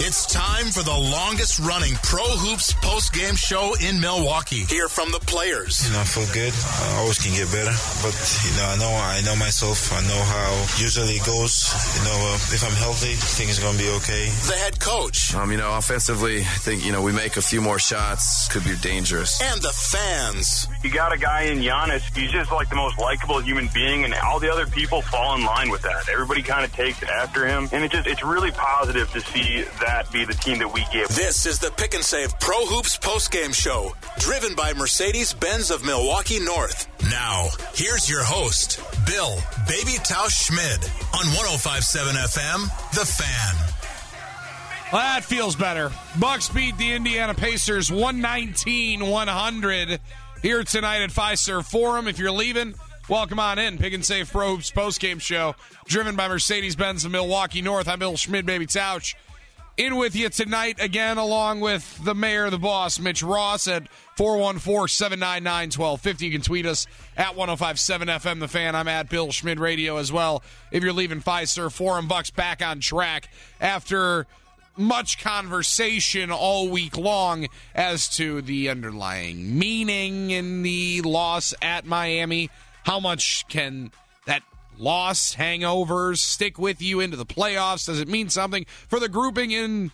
it's time for the longest running Pro Hoops post game show in Milwaukee. Hear from the players. You know, I feel good. I always can get better, but you know, I know I know myself. I know how usually it goes. You know, uh, if I'm healthy, things are gonna be okay. The head coach. Um, you know, offensively, I think you know we make a few more shots, could be dangerous. And the fans. You got a guy in Giannis. He's just like the most likable human being, and all the other people fall in line with that. Everybody kind of takes after him, and it just it's really positive to see that be the team that we give. This is the Pick and Save Pro Hoops postgame show, driven by Mercedes Benz of Milwaukee North. Now, here's your host, Bill Baby Tausch Schmidt on 1057 FM, The Fan. Well, that feels better. Bucks beat the Indiana Pacers 119 100 here tonight at Fiserv Forum. If you're leaving, welcome on in. Pick and Save Pro Hoops postgame show, driven by Mercedes Benz of Milwaukee North. I'm Bill Schmidt, Baby Tausch in with you tonight again, along with the mayor, the boss, Mitch Ross at 414 799 1250. You can tweet us at 1057 FM, the fan. I'm at Bill Schmidt Radio as well. If you're leaving Fiserv, Forum Bucks back on track after much conversation all week long as to the underlying meaning in the loss at Miami. How much can loss, hangovers stick with you into the playoffs? Does it mean something for the grouping in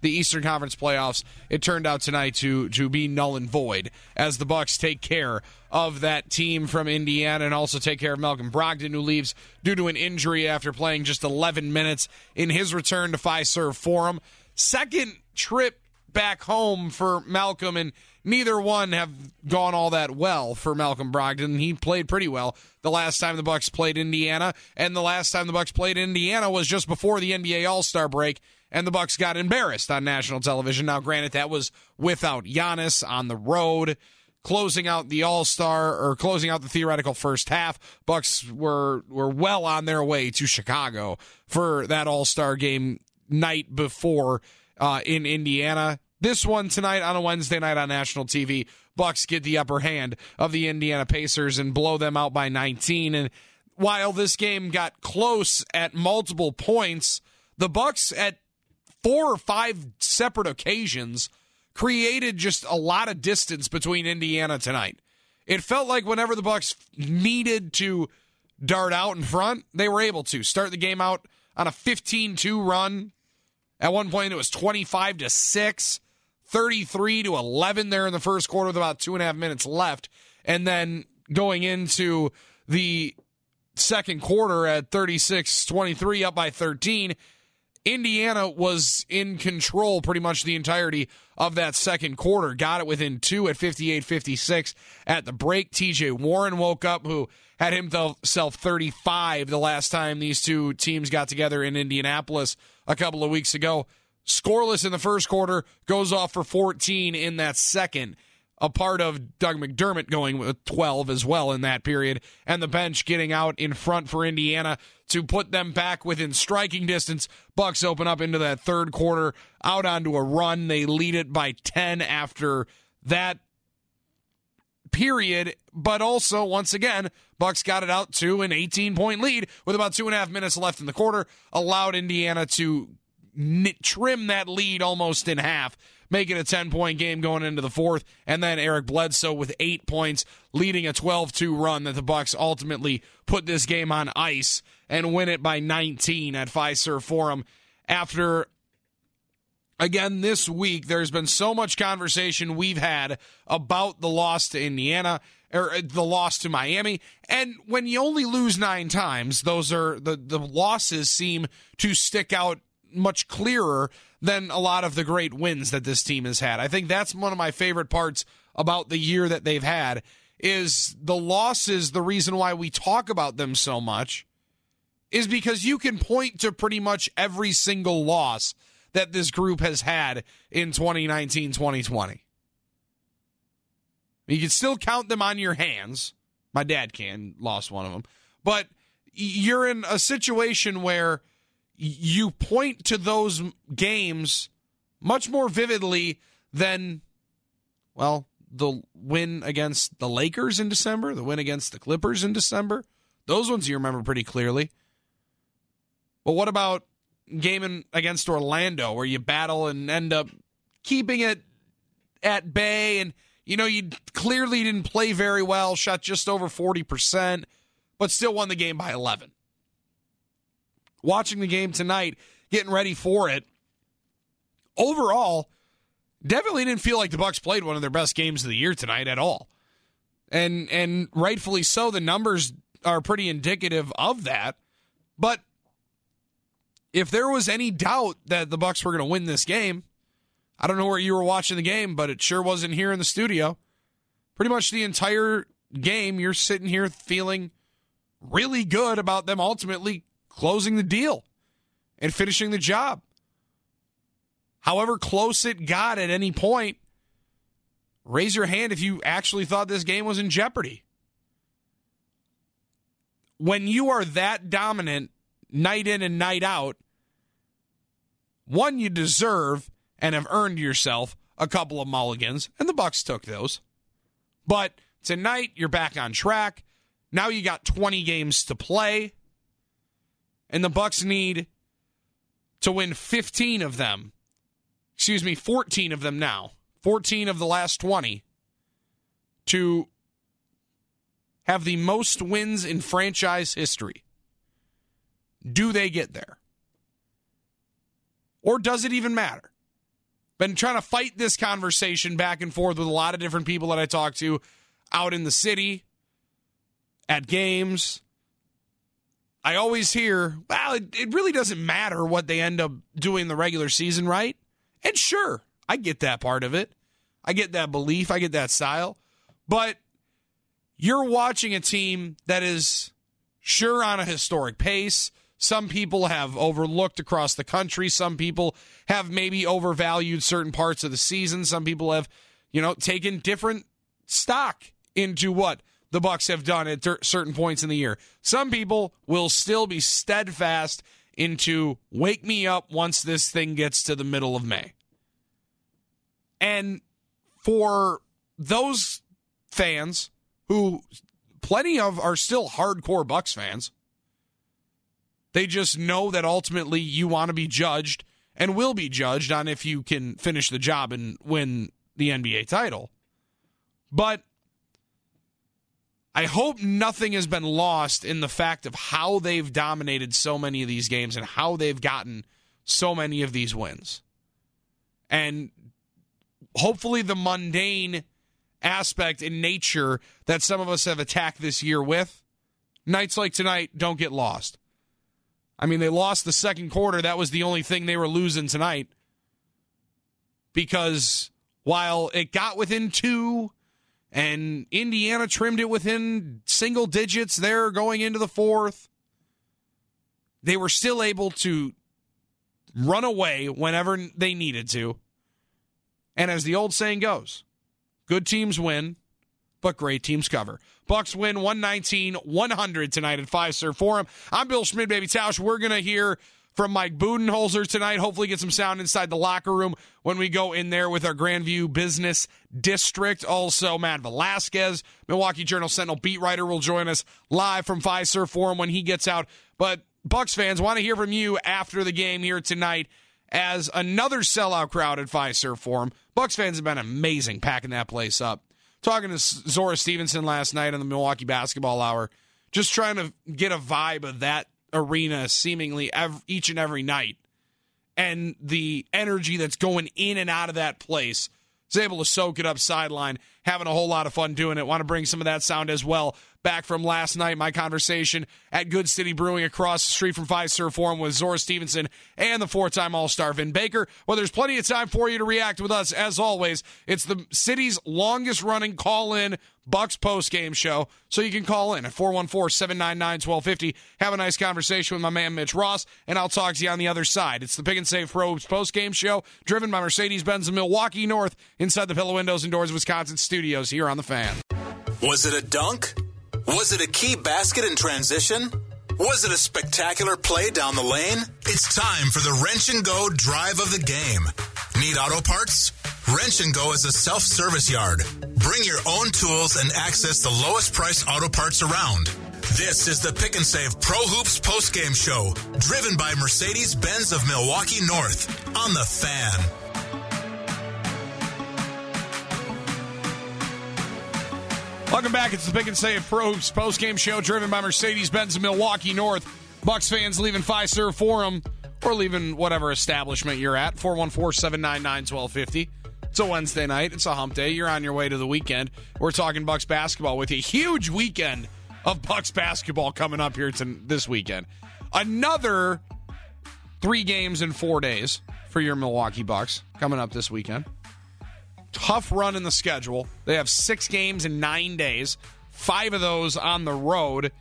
the Eastern Conference playoffs? It turned out tonight to to be null and void as the Bucks take care of that team from Indiana and also take care of Malcolm Brogdon, who leaves due to an injury after playing just 11 minutes in his return to Fiserv Forum. Second trip back home for Malcolm and neither one have gone all that well for Malcolm Brogdon. He played pretty well the last time the Bucks played Indiana, and the last time the Bucks played Indiana was just before the NBA All-Star break, and the Bucks got embarrassed on national television. Now, granted, that was without Giannis on the road. Closing out the All Star or closing out the theoretical first half, Bucks were were well on their way to Chicago for that All Star game night before uh, in Indiana. This one tonight on a Wednesday night on national TV, Bucks get the upper hand of the Indiana Pacers and blow them out by 19. And while this game got close at multiple points, the Bucks at four or five separate occasions created just a lot of distance between Indiana tonight. It felt like whenever the Bucks needed to dart out in front, they were able to start the game out on a 15-2 run. At one point it was 25 to 6. 33 to 11 there in the first quarter with about two and a half minutes left. And then going into the second quarter at 36 23, up by 13, Indiana was in control pretty much the entirety of that second quarter. Got it within two at 58 56 at the break. TJ Warren woke up, who had himself 35 the last time these two teams got together in Indianapolis a couple of weeks ago scoreless in the first quarter, goes off for 14 in that second. A part of Doug McDermott going with 12 as well in that period, and the bench getting out in front for Indiana to put them back within striking distance. Bucks open up into that third quarter, out onto a run. They lead it by 10 after that period. But also, once again, Bucks got it out to an 18 point lead with about two and a half minutes left in the quarter, allowed Indiana to trim that lead almost in half, make it a 10 point game going into the fourth, and then Eric Bledsoe with eight points, leading a 12 2 run that the Bucks ultimately put this game on ice and win it by 19 at Fiserv Forum. After again this week there's been so much conversation we've had about the loss to Indiana or uh, the loss to Miami. And when you only lose 9 times those are the the losses seem to stick out much clearer than a lot of the great wins that this team has had. I think that's one of my favorite parts about the year that they've had is the losses the reason why we talk about them so much is because you can point to pretty much every single loss that this group has had in 2019 2020. You can still count them on your hands. My dad can, lost one of them. But you're in a situation where you point to those games much more vividly than, well, the win against the Lakers in December, the win against the Clippers in December. Those ones you remember pretty clearly. But what about gaming against Orlando where you battle and end up keeping it at bay and you know you clearly didn't play very well, shot just over 40%, but still won the game by 11. Watching the game tonight, getting ready for it. Overall, definitely didn't feel like the Bucks played one of their best games of the year tonight at all. And and rightfully so, the numbers are pretty indicative of that. But if there was any doubt that the Bucks were going to win this game, I don't know where you were watching the game, but it sure wasn't here in the studio. Pretty much the entire game, you're sitting here feeling really good about them ultimately closing the deal and finishing the job. However close it got at any point, raise your hand if you actually thought this game was in jeopardy. When you are that dominant night in and night out, one you deserve and have earned yourself a couple of mulligans, and the Bucks took those. But tonight you're back on track. Now you got 20 games to play, and the Bucks need to win 15 of them. Excuse me, 14 of them now. 14 of the last 20 to have the most wins in franchise history. Do they get there? Or does it even matter? Been trying to fight this conversation back and forth with a lot of different people that I talk to out in the city, at games. I always hear, well, it, it really doesn't matter what they end up doing the regular season, right? And sure, I get that part of it. I get that belief. I get that style. But you're watching a team that is sure on a historic pace some people have overlooked across the country. Some people have maybe overvalued certain parts of the season. Some people have, you know, taken different stock into what the Bucks have done at ter- certain points in the year. Some people will still be steadfast into wake me up once this thing gets to the middle of May. And for those fans who plenty of are still hardcore Bucks fans, they just know that ultimately you want to be judged and will be judged on if you can finish the job and win the NBA title. But I hope nothing has been lost in the fact of how they've dominated so many of these games and how they've gotten so many of these wins. And hopefully the mundane aspect in nature that some of us have attacked this year with, nights like tonight don't get lost. I mean, they lost the second quarter. That was the only thing they were losing tonight. Because while it got within two and Indiana trimmed it within single digits there going into the fourth, they were still able to run away whenever they needed to. And as the old saying goes, good teams win, but great teams cover. Bucks win 119 100 tonight at Fiserv Forum. I'm Bill Schmidt, baby Tausch. We're going to hear from Mike Budenholzer tonight. Hopefully, get some sound inside the locker room when we go in there with our Grandview Business District. Also, Matt Velazquez, Milwaukee Journal Sentinel beat writer, will join us live from Fiserv Forum when he gets out. But Bucks fans want to hear from you after the game here tonight as another sellout crowd at Fiserv Forum. Bucks fans have been amazing packing that place up. Talking to Zora Stephenson last night on the Milwaukee Basketball Hour, just trying to get a vibe of that arena seemingly every, each and every night. And the energy that's going in and out of that place is able to soak it up sideline having a whole lot of fun doing it want to bring some of that sound as well back from last night my conversation at good city brewing across the street from Fiserv Forum with zora Stephenson and the four-time all-star vin baker well there's plenty of time for you to react with us as always it's the city's longest running call-in Bucks post game show. So you can call in at 414 799 1250. Have a nice conversation with my man Mitch Ross, and I'll talk to you on the other side. It's the Pick and Save Pro Hoops post game show, driven by Mercedes Benz of Milwaukee North, inside the Pella Windows and Doors of Wisconsin studios here on the fan. Was it a dunk? Was it a key basket in transition? Was it a spectacular play down the lane? It's time for the Wrench and Go drive of the game. Need auto parts? Wrench and Go is a self service yard. Bring your own tools and access the lowest price auto parts around. This is the Pick and Save Pro Hoops post game show, driven by Mercedes Benz of Milwaukee North on the fan. Welcome back. It's the Pick and Save Pro Hoops post game show, driven by Mercedes Benz of Milwaukee North. Bucks fans leaving Fiserv Forum or leaving whatever establishment you're at, 414 799 1250. It's a Wednesday night. It's a hump day. You're on your way to the weekend. We're talking Bucks basketball with a huge weekend of Bucks basketball coming up here to this weekend. Another three games in four days for your Milwaukee Bucks coming up this weekend. Tough run in the schedule. They have six games in nine days, five of those on the road,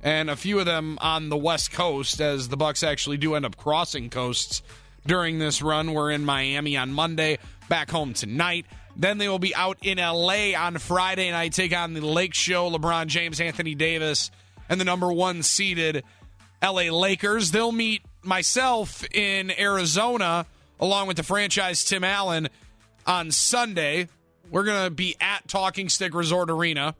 and a few of them on the West Coast, as the Bucks actually do end up crossing coasts during this run. We're in Miami on Monday, back home tonight. Then they will be out in LA on Friday night, take on the Lake Show, LeBron James, Anthony Davis, and the number one seeded LA Lakers. They'll meet myself in Arizona along with the franchise Tim Allen on Sunday. We're going to be at Talking Stick Resort Arena,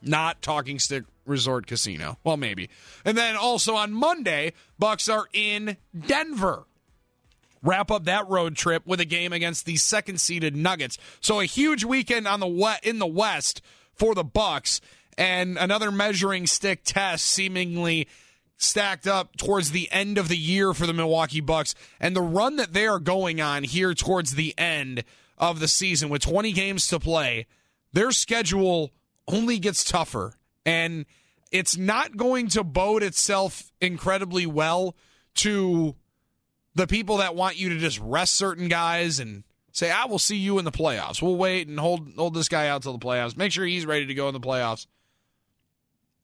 not Talking Stick Resort Casino. Well, maybe. And then also on Monday, Bucks are in Denver wrap up that road trip with a game against the second seeded Nuggets. So a huge weekend on the wet in the West for the Bucks and another measuring stick test seemingly stacked up towards the end of the year for the Milwaukee Bucks and the run that they are going on here towards the end of the season with 20 games to play. Their schedule only gets tougher and it's not going to bode itself incredibly well to the people that want you to just rest certain guys and say, "I will see you in the playoffs. We'll wait and hold hold this guy out till the playoffs. Make sure he's ready to go in the playoffs."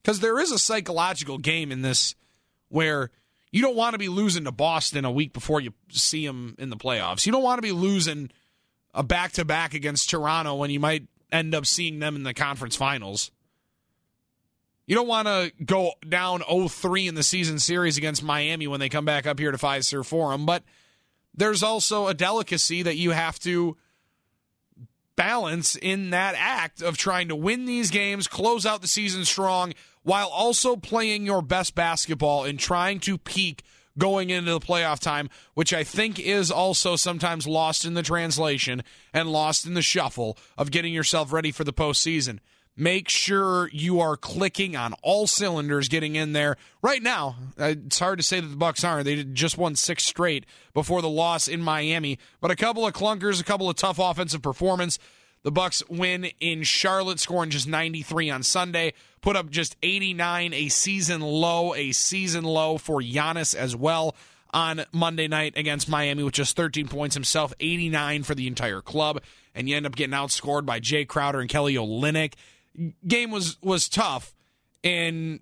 Because there is a psychological game in this where you don't want to be losing to Boston a week before you see them in the playoffs. You don't want to be losing a back to back against Toronto when you might end up seeing them in the conference finals. You don't want to go down 0-3 in the season series against Miami when they come back up here to Fiserv Forum, but there's also a delicacy that you have to balance in that act of trying to win these games, close out the season strong, while also playing your best basketball and trying to peak going into the playoff time, which I think is also sometimes lost in the translation and lost in the shuffle of getting yourself ready for the postseason. Make sure you are clicking on all cylinders getting in there. Right now uh, it's hard to say that the bucks aren't. They just won six straight before the loss in miami but a couple of clunkers a couple of tough offensive performance. The bucks win in charlotte scoring just 93 on sunday put up just 89 a season low a season low for Giannis as well on monday night against miami with just 13 points himself 89 for the entire club and you end up getting outscored by Jae Crowder and Kelly Olynyk game was was tough in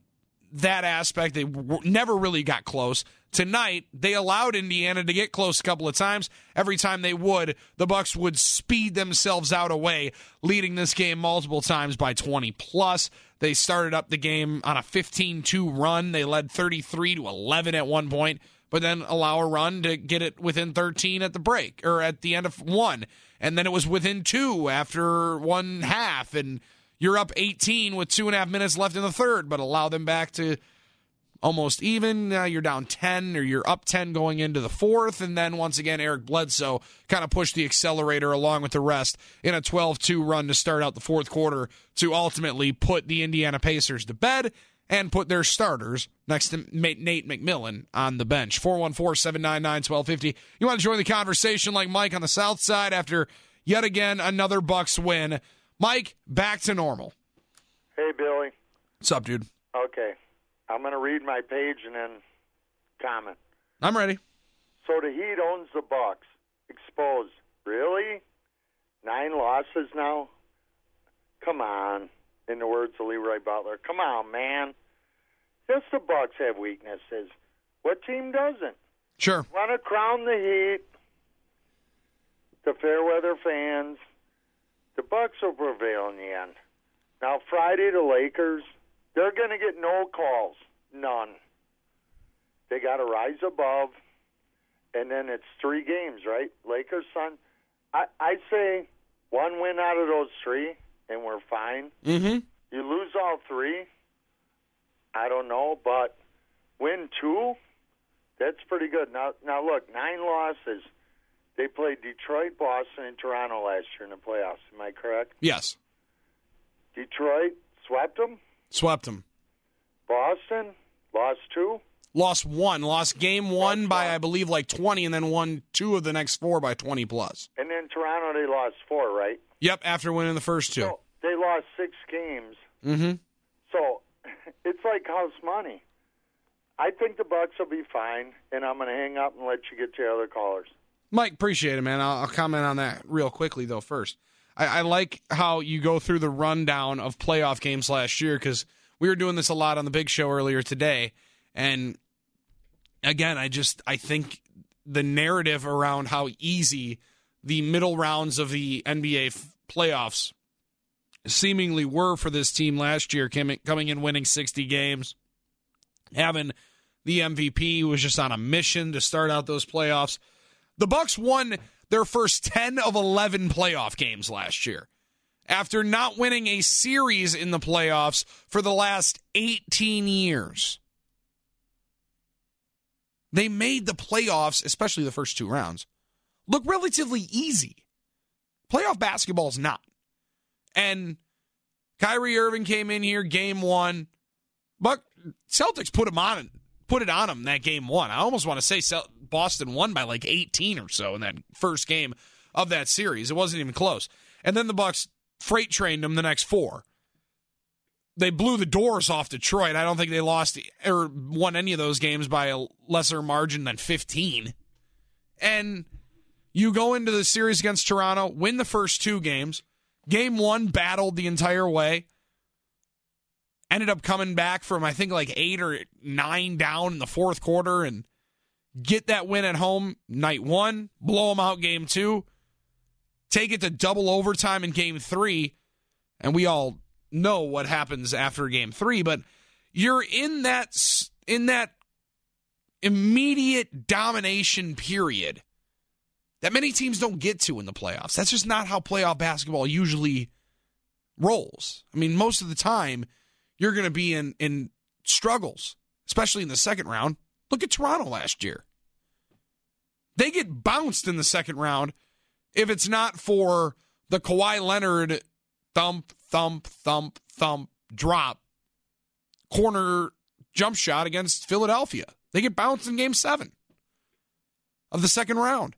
that aspect. They w- never really got close. Tonight, they allowed Indiana to get close a couple of times. Every time they would, the Bucks would speed themselves out away, leading this game multiple times by 20 plus. They started up the game on a 15-2 run. They led 33 to 11 at one point but then allow a run to get it within 13 at the break or at the end of one. And then it was within two after one half. And you're up 18 with two and a half minutes left in the third, but allow them back to almost even. Now you're down 10 or you're up 10 going into the fourth. And then once again, Eric Bledsoe kind of pushed the accelerator along with the rest in a 12 2 run to start out the fourth quarter to ultimately put the Indiana Pacers to bed and put their starters next to Nate McMillan on the bench. 414 799 1250. You want to join the conversation like Mike on the South Side after yet again another Bucks win. Mike, back to normal. Hey, Billy. What's up, dude? Okay. I'm going to read my page and then comment. I'm ready. So the Heat owns the Bucks. Exposed. Really? Nine losses now? Come on in the words of Leroy Butler. Come on, man. Yes, the Bucks have weaknesses. What team doesn't? Sure. Want to crown the Heat, the Fairweather fans. The Bucks will prevail in the end. Now Friday, the Lakers. They're going to get no calls, none. They got to rise above, and then it's three games, right? Lakers, Sun. I I say one win out of those three and we're fine. Mm-hmm. You lose all three, I don't know, but win two, that's pretty good. Now, now look, nine losses. They played Detroit, Boston, and Toronto last year in the playoffs. Am I correct? Yes. Detroit swept them. Swept them. Boston lost two. Lost one. Lost game one by one. I believe like twenty, and then won two of the next four by twenty plus. And then Toronto, they lost four, right? Yep. After winning the first two. So they lost six games. Mm-hmm. So it's like house money. I think the Bucks will be fine, and I'm going to hang up and let you get to other callers. Mike, appreciate it, man. I'll, I'll comment on that real quickly though. First, I, I like how you go through the rundown of playoff games last year because we were doing this a lot on the Big Show earlier today, and again, I just I think the narrative around how easy the middle rounds of the NBA f- playoffs seemingly were for this team last year, coming in winning sixty games, having the MVP who was just on a mission to start out those playoffs. The Bucks won their first 10 of 11 playoff games last year after not winning a series in the playoffs for the last 18 years. They made the playoffs, especially the first two rounds, look relatively easy. Playoff basketball is not. And Kyrie Irving came in here game 1. But Celtics put him on put it on him that game 1. I almost want to say Cel- Boston won by like 18 or so in that first game of that series. It wasn't even close. And then the Bucks freight trained them the next four. They blew the doors off Detroit. I don't think they lost or won any of those games by a lesser margin than 15. And you go into the series against Toronto, win the first two games. Game 1 battled the entire way. Ended up coming back from I think like 8 or 9 down in the fourth quarter and get that win at home night one, blow them out game two, take it to double overtime in game three, and we all know what happens after game three. But you're in that in that immediate domination period that many teams don't get to in the playoffs. That's just not how playoff basketball usually rolls. I mean, most of the time you're going to be in in struggles, especially in the second round. Look at Toronto last year. They get bounced in the second round if it's not for the Kawhi Leonard thump, thump, thump, thump drop corner jump shot against Philadelphia. They get bounced in game seven of the second round.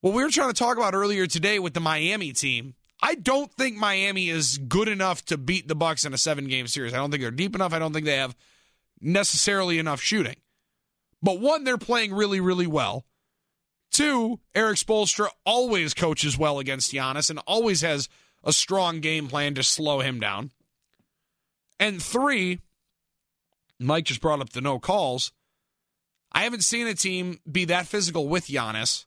What we were trying to talk about earlier today with the Miami team, I don't think Miami is good enough to beat the Bucks in a seven game series. I don't think they're deep enough. I don't think they have necessarily enough shooting. But one, they're playing really, really well. Two, Erik Spoelstra always coaches well against Giannis and always has a strong game plan to slow him down. And three, Mike just brought up the no calls. I haven't seen a team be that physical with Giannis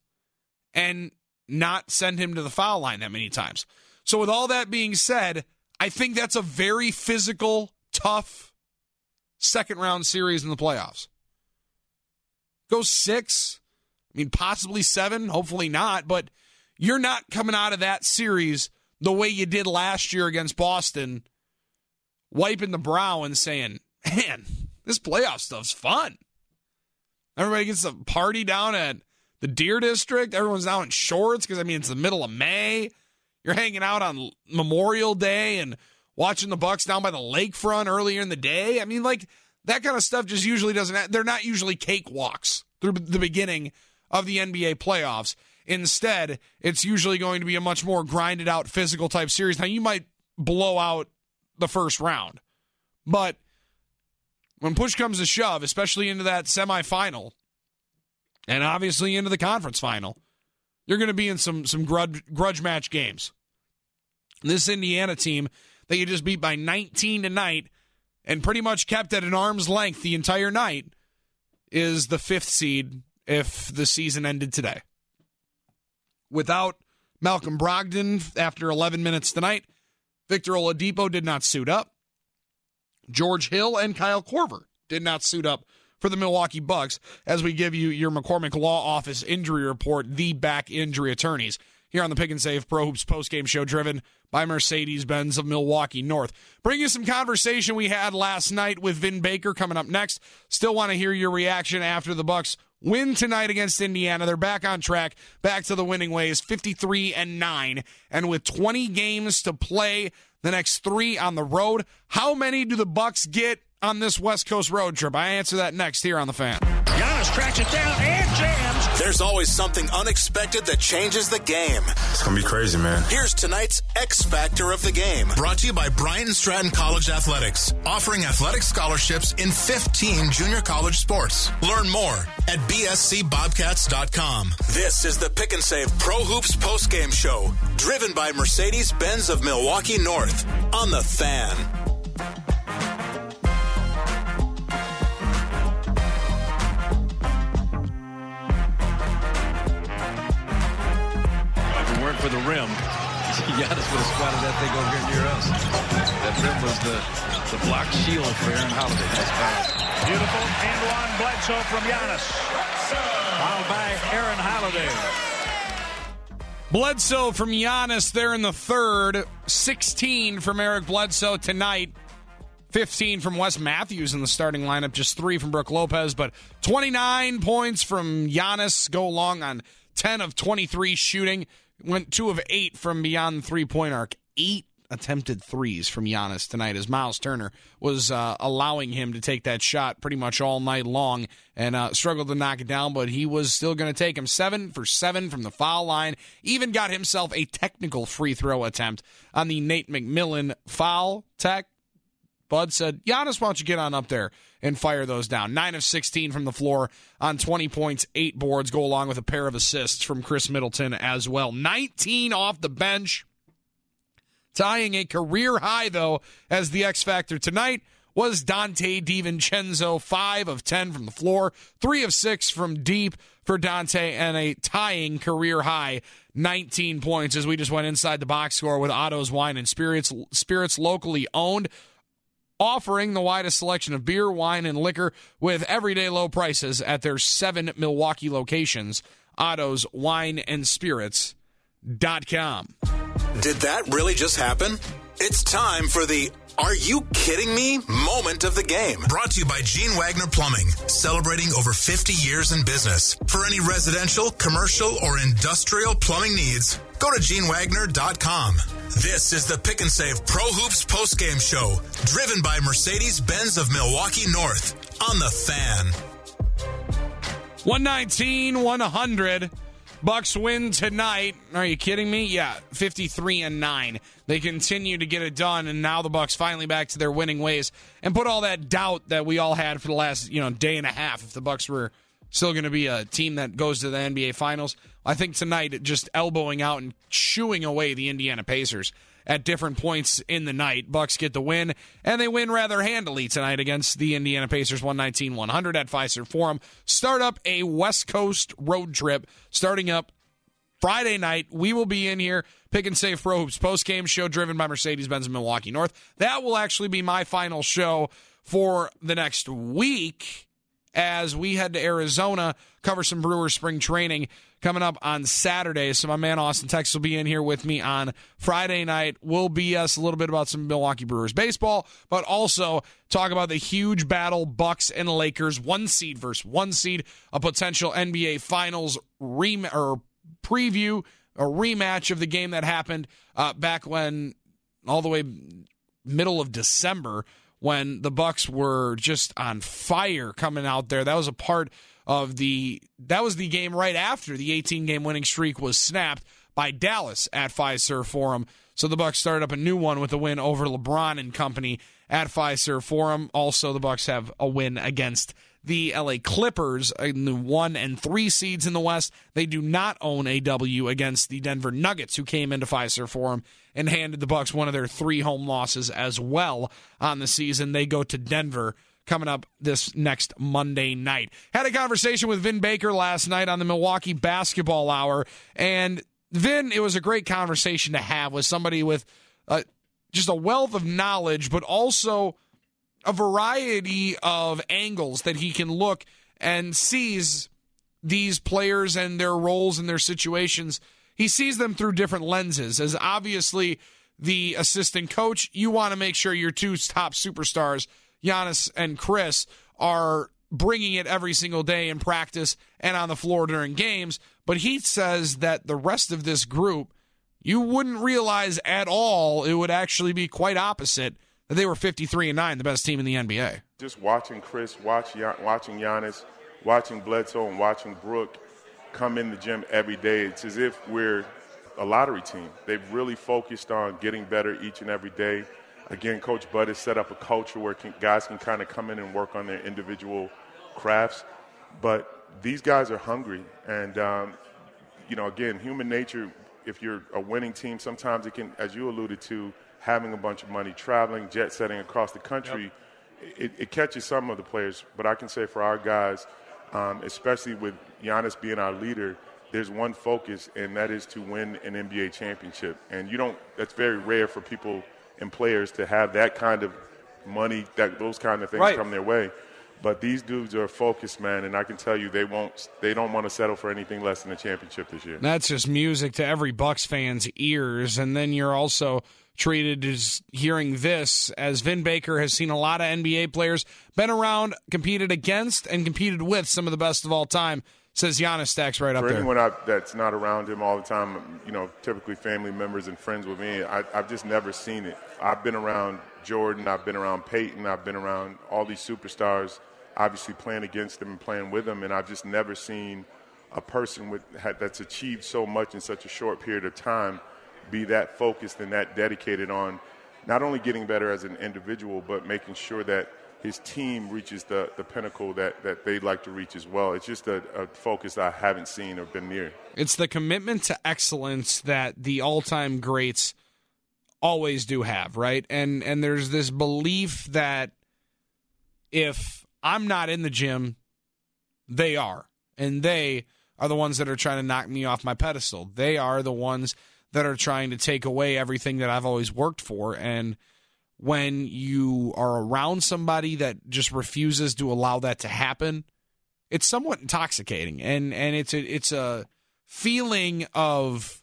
and not send him to the foul line that many times. So, with all that being said, I think that's a very physical, tough second round series in the playoffs. Go six. I mean, possibly seven. Hopefully not. But you're not coming out of that series the way you did last year against Boston, wiping the brow and saying, man, this playoff stuff's fun. Everybody gets a party down at the Deer District. Everyone's down in shorts because, I mean, it's the middle of May. You're hanging out on Memorial Day and watching the Bucks down by the lakefront earlier in the day. I mean, like that kind of stuff just usually doesn't. They're not usually cakewalks through the beginning of the NBA playoffs. Instead, it's usually going to be a much more grinded out physical type series. Now, you might blow out the first round, but when push comes to shove, especially into that semifinal, and obviously into the conference final, you're going to be in some some grudge, grudge match games. This Indiana team that you just beat by 19 tonight and pretty much kept at an arm's length the entire night is the fifth seed if the season ended today. Without Malcolm Brogdon after 11 minutes tonight, Victor Oladipo did not suit up. George Hill and Kyle Korver did not suit up for the Milwaukee Bucks as we give you your McCormick Law Office injury report, the back injury attorneys, here on the Pick and Save Pro Hoops postgame show driven by Mercedes Benz of Milwaukee North. Bring you some conversation we had last night with Vin Baker coming up next. Still want to hear your reaction after the Bucks win tonight against Indiana. They're back on track, back to the winning ways, 53 and 9. And with 20 games to play, the next 3 on the road, how many do the Bucks get on this West Coast road trip? I answer that next here on the fan. Giannis tracks it down and jams. There's always something unexpected that changes the game. It's going to be crazy, man. Here's tonight's X Factor of the Game. Brought to you by Bryant and Stratton College Athletics, offering athletic scholarships in 15 junior college sports. Learn more at bscbobcats.com. This is the Pick and Save Pro Hoops postgame show, driven by Mercedes Benz of Milwaukee North on the Fan. For the rim, Giannis would have swatted that thing over here near us. That rim was the, the block shield for Aaron Holiday. Beautiful and one Bledsoe from Giannis. Fouled by Aaron Holiday. Bledsoe from Giannis there in the third. 16 from Eric Bledsoe tonight. 15 from Wes Matthews in the starting lineup. Just three from Brook Lopez, but 29 points from Giannis. Go along on 10 of 23 shooting. Went two of eight from beyond the three point arc. Eight attempted threes from Giannis tonight as Myles Turner was uh, allowing him to take that shot pretty much all night long and uh, struggled to knock it down, but he was still going to take him seven for seven from the foul line. Even got himself a technical free throw attempt on the Nate McMillan foul tech. Bud said, Giannis, why don't you get on up there and fire those down? Nine of 16 from the floor on 20 points, eight boards, go along with a pair of assists from Khris Middleton as well. 19 off the bench. Tying a career high, though, as the X Factor tonight was Donte DiVincenzo, 5 of 10 from the floor, 3 of 6 from deep for Donte, and a tying career high 19 points as we just went inside the box score with Otto's Wine and Spirits, spirits locally owned offering the widest selection of beer, wine, and liquor with everyday low prices at their seven Milwaukee locations. Otto's Wine and Spirits.com. Did that really just happen? It's time for the Are You Kidding Me moment of the game. Brought to you by Gene Wagner Plumbing, celebrating over 50 years in business. For any residential, commercial, or industrial plumbing needs, go to genewagner.com. This is the Pick and Save Pro Hoops postgame show, driven by Mercedes Benz of Milwaukee North on the fan. 119, 100. Bucks win tonight. Are you kidding me? Yeah, 53 and 9. They continue to get it done and now the Bucks finally back to their winning ways and put all that doubt that we all had for the last, you know, day and a half if the Bucks were still going to be a team that goes to the NBA finals. I think tonight just elbowing out and chewing away the Indiana Pacers at different points in the night. Bucks get the win, and they win rather handily tonight against the Indiana Pacers 119-100 at Fiserv Forum. Start up a West Coast road trip starting up Friday night. We will be in here, pick and save pro hoops post game show driven by Mercedes Benz and Milwaukee North. That will actually be my final show for the next week as we head to Arizona, cover some Brewers spring training coming up on Saturday. So my man Austin Texas will be in here with me on Friday night. We'll BS a little bit about some Milwaukee Brewers baseball, but also talk about the huge battle Bucks and Lakers, one seed versus one seed, a potential NBA Finals rem- or preview, a rematch of the game that happened uh, back when all the way middle of December when the Bucks were just on fire coming out there. That was a part of the that was the game right after the 18 game winning streak was snapped by Dallas at Fiserv Forum. So the Bucks started up a new one with a win over LeBron and company at Fiserv Forum. Also, the Bucks have a win against the LA Clippers in the one and three seeds in the West. They do not own a W against the Denver Nuggets, who came into Fiserv Forum and handed the Bucks one of their three home losses as well on the season. They go to Denver coming up this next Monday night. Had a conversation with Vin Baker last night on the Milwaukee Basketball Hour, and Vin, it was a great conversation to have with somebody with uh, just a wealth of knowledge, but also a variety of angles that he can look and sees these players and their roles and their situations he sees them through different lenses. As obviously the assistant coach, you want to make sure your two top superstars, Giannis and Khris, are bringing it every single day in practice and on the floor during games. But he says that the rest of this group, you wouldn't realize at all it would actually be quite opposite they were 53 and 9, the best team in the NBA. Just watching Khris, watch, watching Giannis, watching Bledsoe, and watching Brook come in the gym every day. It's as if we're a lottery team. They've really focused on getting better each and every day. Again, Coach Bud has set up a culture where can, guys can kind of come in and work on their individual crafts. But these guys are hungry. And, um, you know, again, human nature, if you're a winning team, sometimes it can, as you alluded to, having a bunch of money, traveling, jet setting across the country, yep. it, it catches some of the players. But I can say for our guys, um, especially with Giannis being our leader, there's one focus, and that is to win an NBA championship. And you don't. That's very rare for people and players to have that kind of money, that those kind of things right. come their way. But these dudes are focused, man, and I can tell you they won't. They don't want to settle for anything less than a championship this year. That's just music to every Bucks fan's ears. And then you're also treated as hearing this as Vin Baker has seen a lot of NBA players, been around, competed against, and competed with some of the best of all time. Says Giannis stacks right up there. For anyone out that's not around him all the time, you know, typically family members and friends with me, I, I've just never seen it. I've been around Jordan, I've been around Peyton, I've been around all these superstars, obviously playing against them and playing with them, and I've just never seen a person with that's achieved so much in such a short period of time – be that focused and that dedicated on not only getting better as an individual, but making sure that his team reaches the, the pinnacle that, that they'd like to reach as well. It's just a, a focus I haven't seen or been near. It's the commitment to excellence that the all time greats always do have, right? And and there's this belief that if I'm not in the gym, they are. And they are the ones that are trying to knock me off my pedestal. They are the ones that are trying to take away everything that I've always worked for. And when you are around somebody that just refuses to allow that to happen, it's somewhat intoxicating. And and it's a it's a feeling of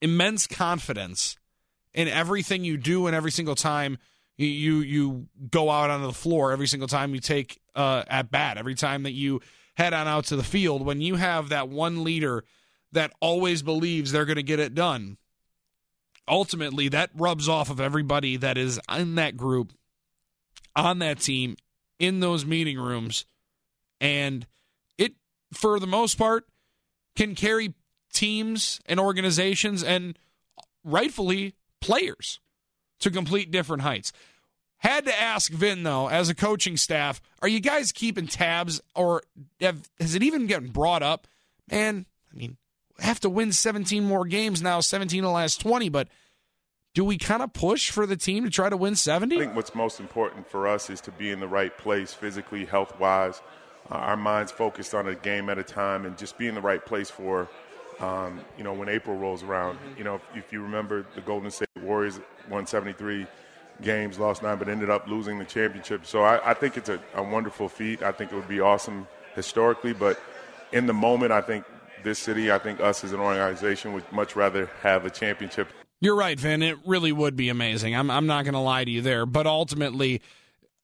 immense confidence in everything you do and every single time you you, go out onto the floor, every single time you take uh, at bat, every time that you head on out to the field. When you have that one leader that always believes they're going to get it done. Ultimately, that rubs off of everybody that is in that group, on that team, in those meeting rooms. And it, for the most part, can carry teams and organizations and rightfully players to complete different heights. Had to ask Vin though, as a coaching staff, are you guys keeping tabs, or have, has it even gotten brought up? Man, I mean, have to win 17 more games now, 17 in the last 20, but do we kind of push for the team to try to win 70? I think what's most important for us is to be in the right place physically, health wise. Uh, our minds focused on a game at a time and just be in the right place for, um, you know, when April rolls around. Mm-hmm. You know, if, if, you remember the Golden State Warriors 173, games, lost nine, but ended up losing the championship. So I, I think it's a, a wonderful feat. I think it would be awesome historically, but in the moment, I think this city, I think us as an organization would much rather have a championship. You're right, Vin. It really would be amazing. I'm, I'm not going to lie to you there. But ultimately,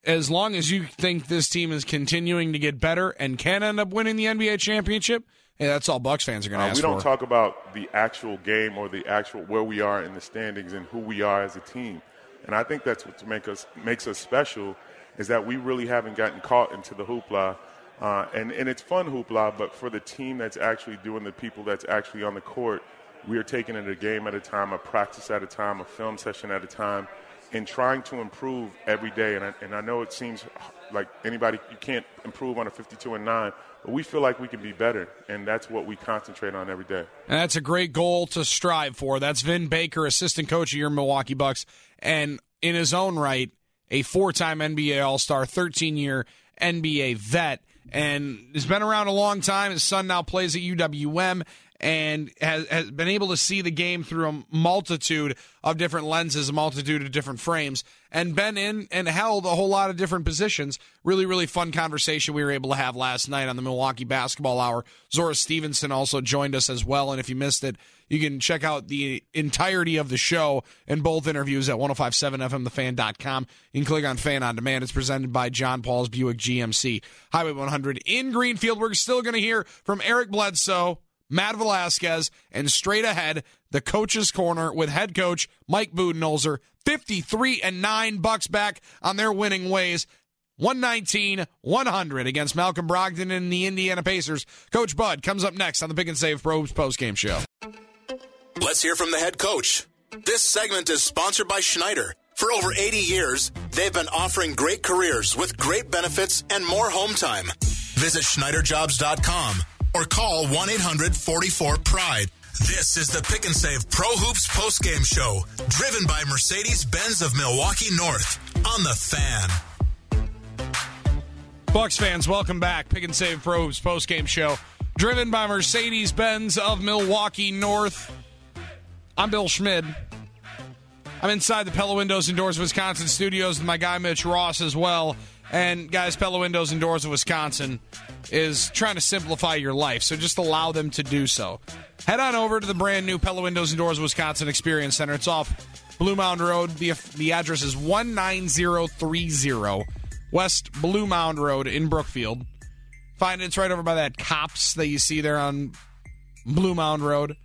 as long as you think this team is continuing to get better and can end up winning the NBA championship, hey, that's all Bucks fans are going to uh, ask We don't for. talk about the actual game or the actual where we are in the standings and who we are as a team. And I think that's what make us makes us special is that we really haven't gotten caught into the hoopla. Uh, and, and it's fun hoopla, but for the team that's actually doing the people that's actually on the court, we are taking it a game at a time, a practice at a time, a film session at a time, and trying to improve every day. And I, and I know it seems like anybody, you can't improve on a 52 and 9, but we feel like we can be better, and that's what we concentrate on every day. And that's a great goal to strive for. That's Vin Baker, assistant coach of your Milwaukee Bucks, and in his own right, a four time NBA All Star, 13 year NBA vet, and has been around a long time. His son now plays at UWM and has, has been able to see the game through a multitude of different lenses, a multitude of different frames, and been in and held a whole lot of different positions. Really, really fun conversation we were able to have last night on the Milwaukee Basketball Hour. Zora Stephenson also joined us as well, and if you missed it, you can check out the entirety of the show and both interviews at 1057fmthefan.com. You can click on Fan on Demand. It's presented by John Paul's Buick GMC. Highway 100 in Greenfield. We're still going to hear from Eric Bledsoe Matt Velazquez, and straight ahead, the coach's corner with head coach Mike Budenholzer. 53 and 9 bucks back on their winning ways. 119 100 against Malcolm Brogdon and the Indiana Pacers. Coach Bud comes up next on the Pick and Save Pro Hoops postgame show. Let's hear from the head coach. This segment is sponsored by Schneider. For over 80 years, they've been offering great careers with great benefits and more home time. Visit SchneiderJobs.com or call 1 800 44 Pride. This is the Pick and Save Pro Hoops postgame show, driven by Mercedes Benz of Milwaukee North on the fan. Bucks fans, welcome back. Pick and Save Pro Hoops postgame show, driven by Mercedes Benz of Milwaukee North. I'm Bill Schmidt. I'm inside the Pella Windows and Doors Wisconsin studios with my guy Mitch Ross as well. And guys, Pella Windows and Doors of Wisconsin is trying to simplify your life, so just allow them to do so. Head on over to the brand new Pella Windows and Doors Wisconsin Experience Center. It's off Blue Mound Road. The, the address is 19030 West Blue Mound Road in Brookfield. Find it, it's right over by that cops that you see there on Blue Mound Road.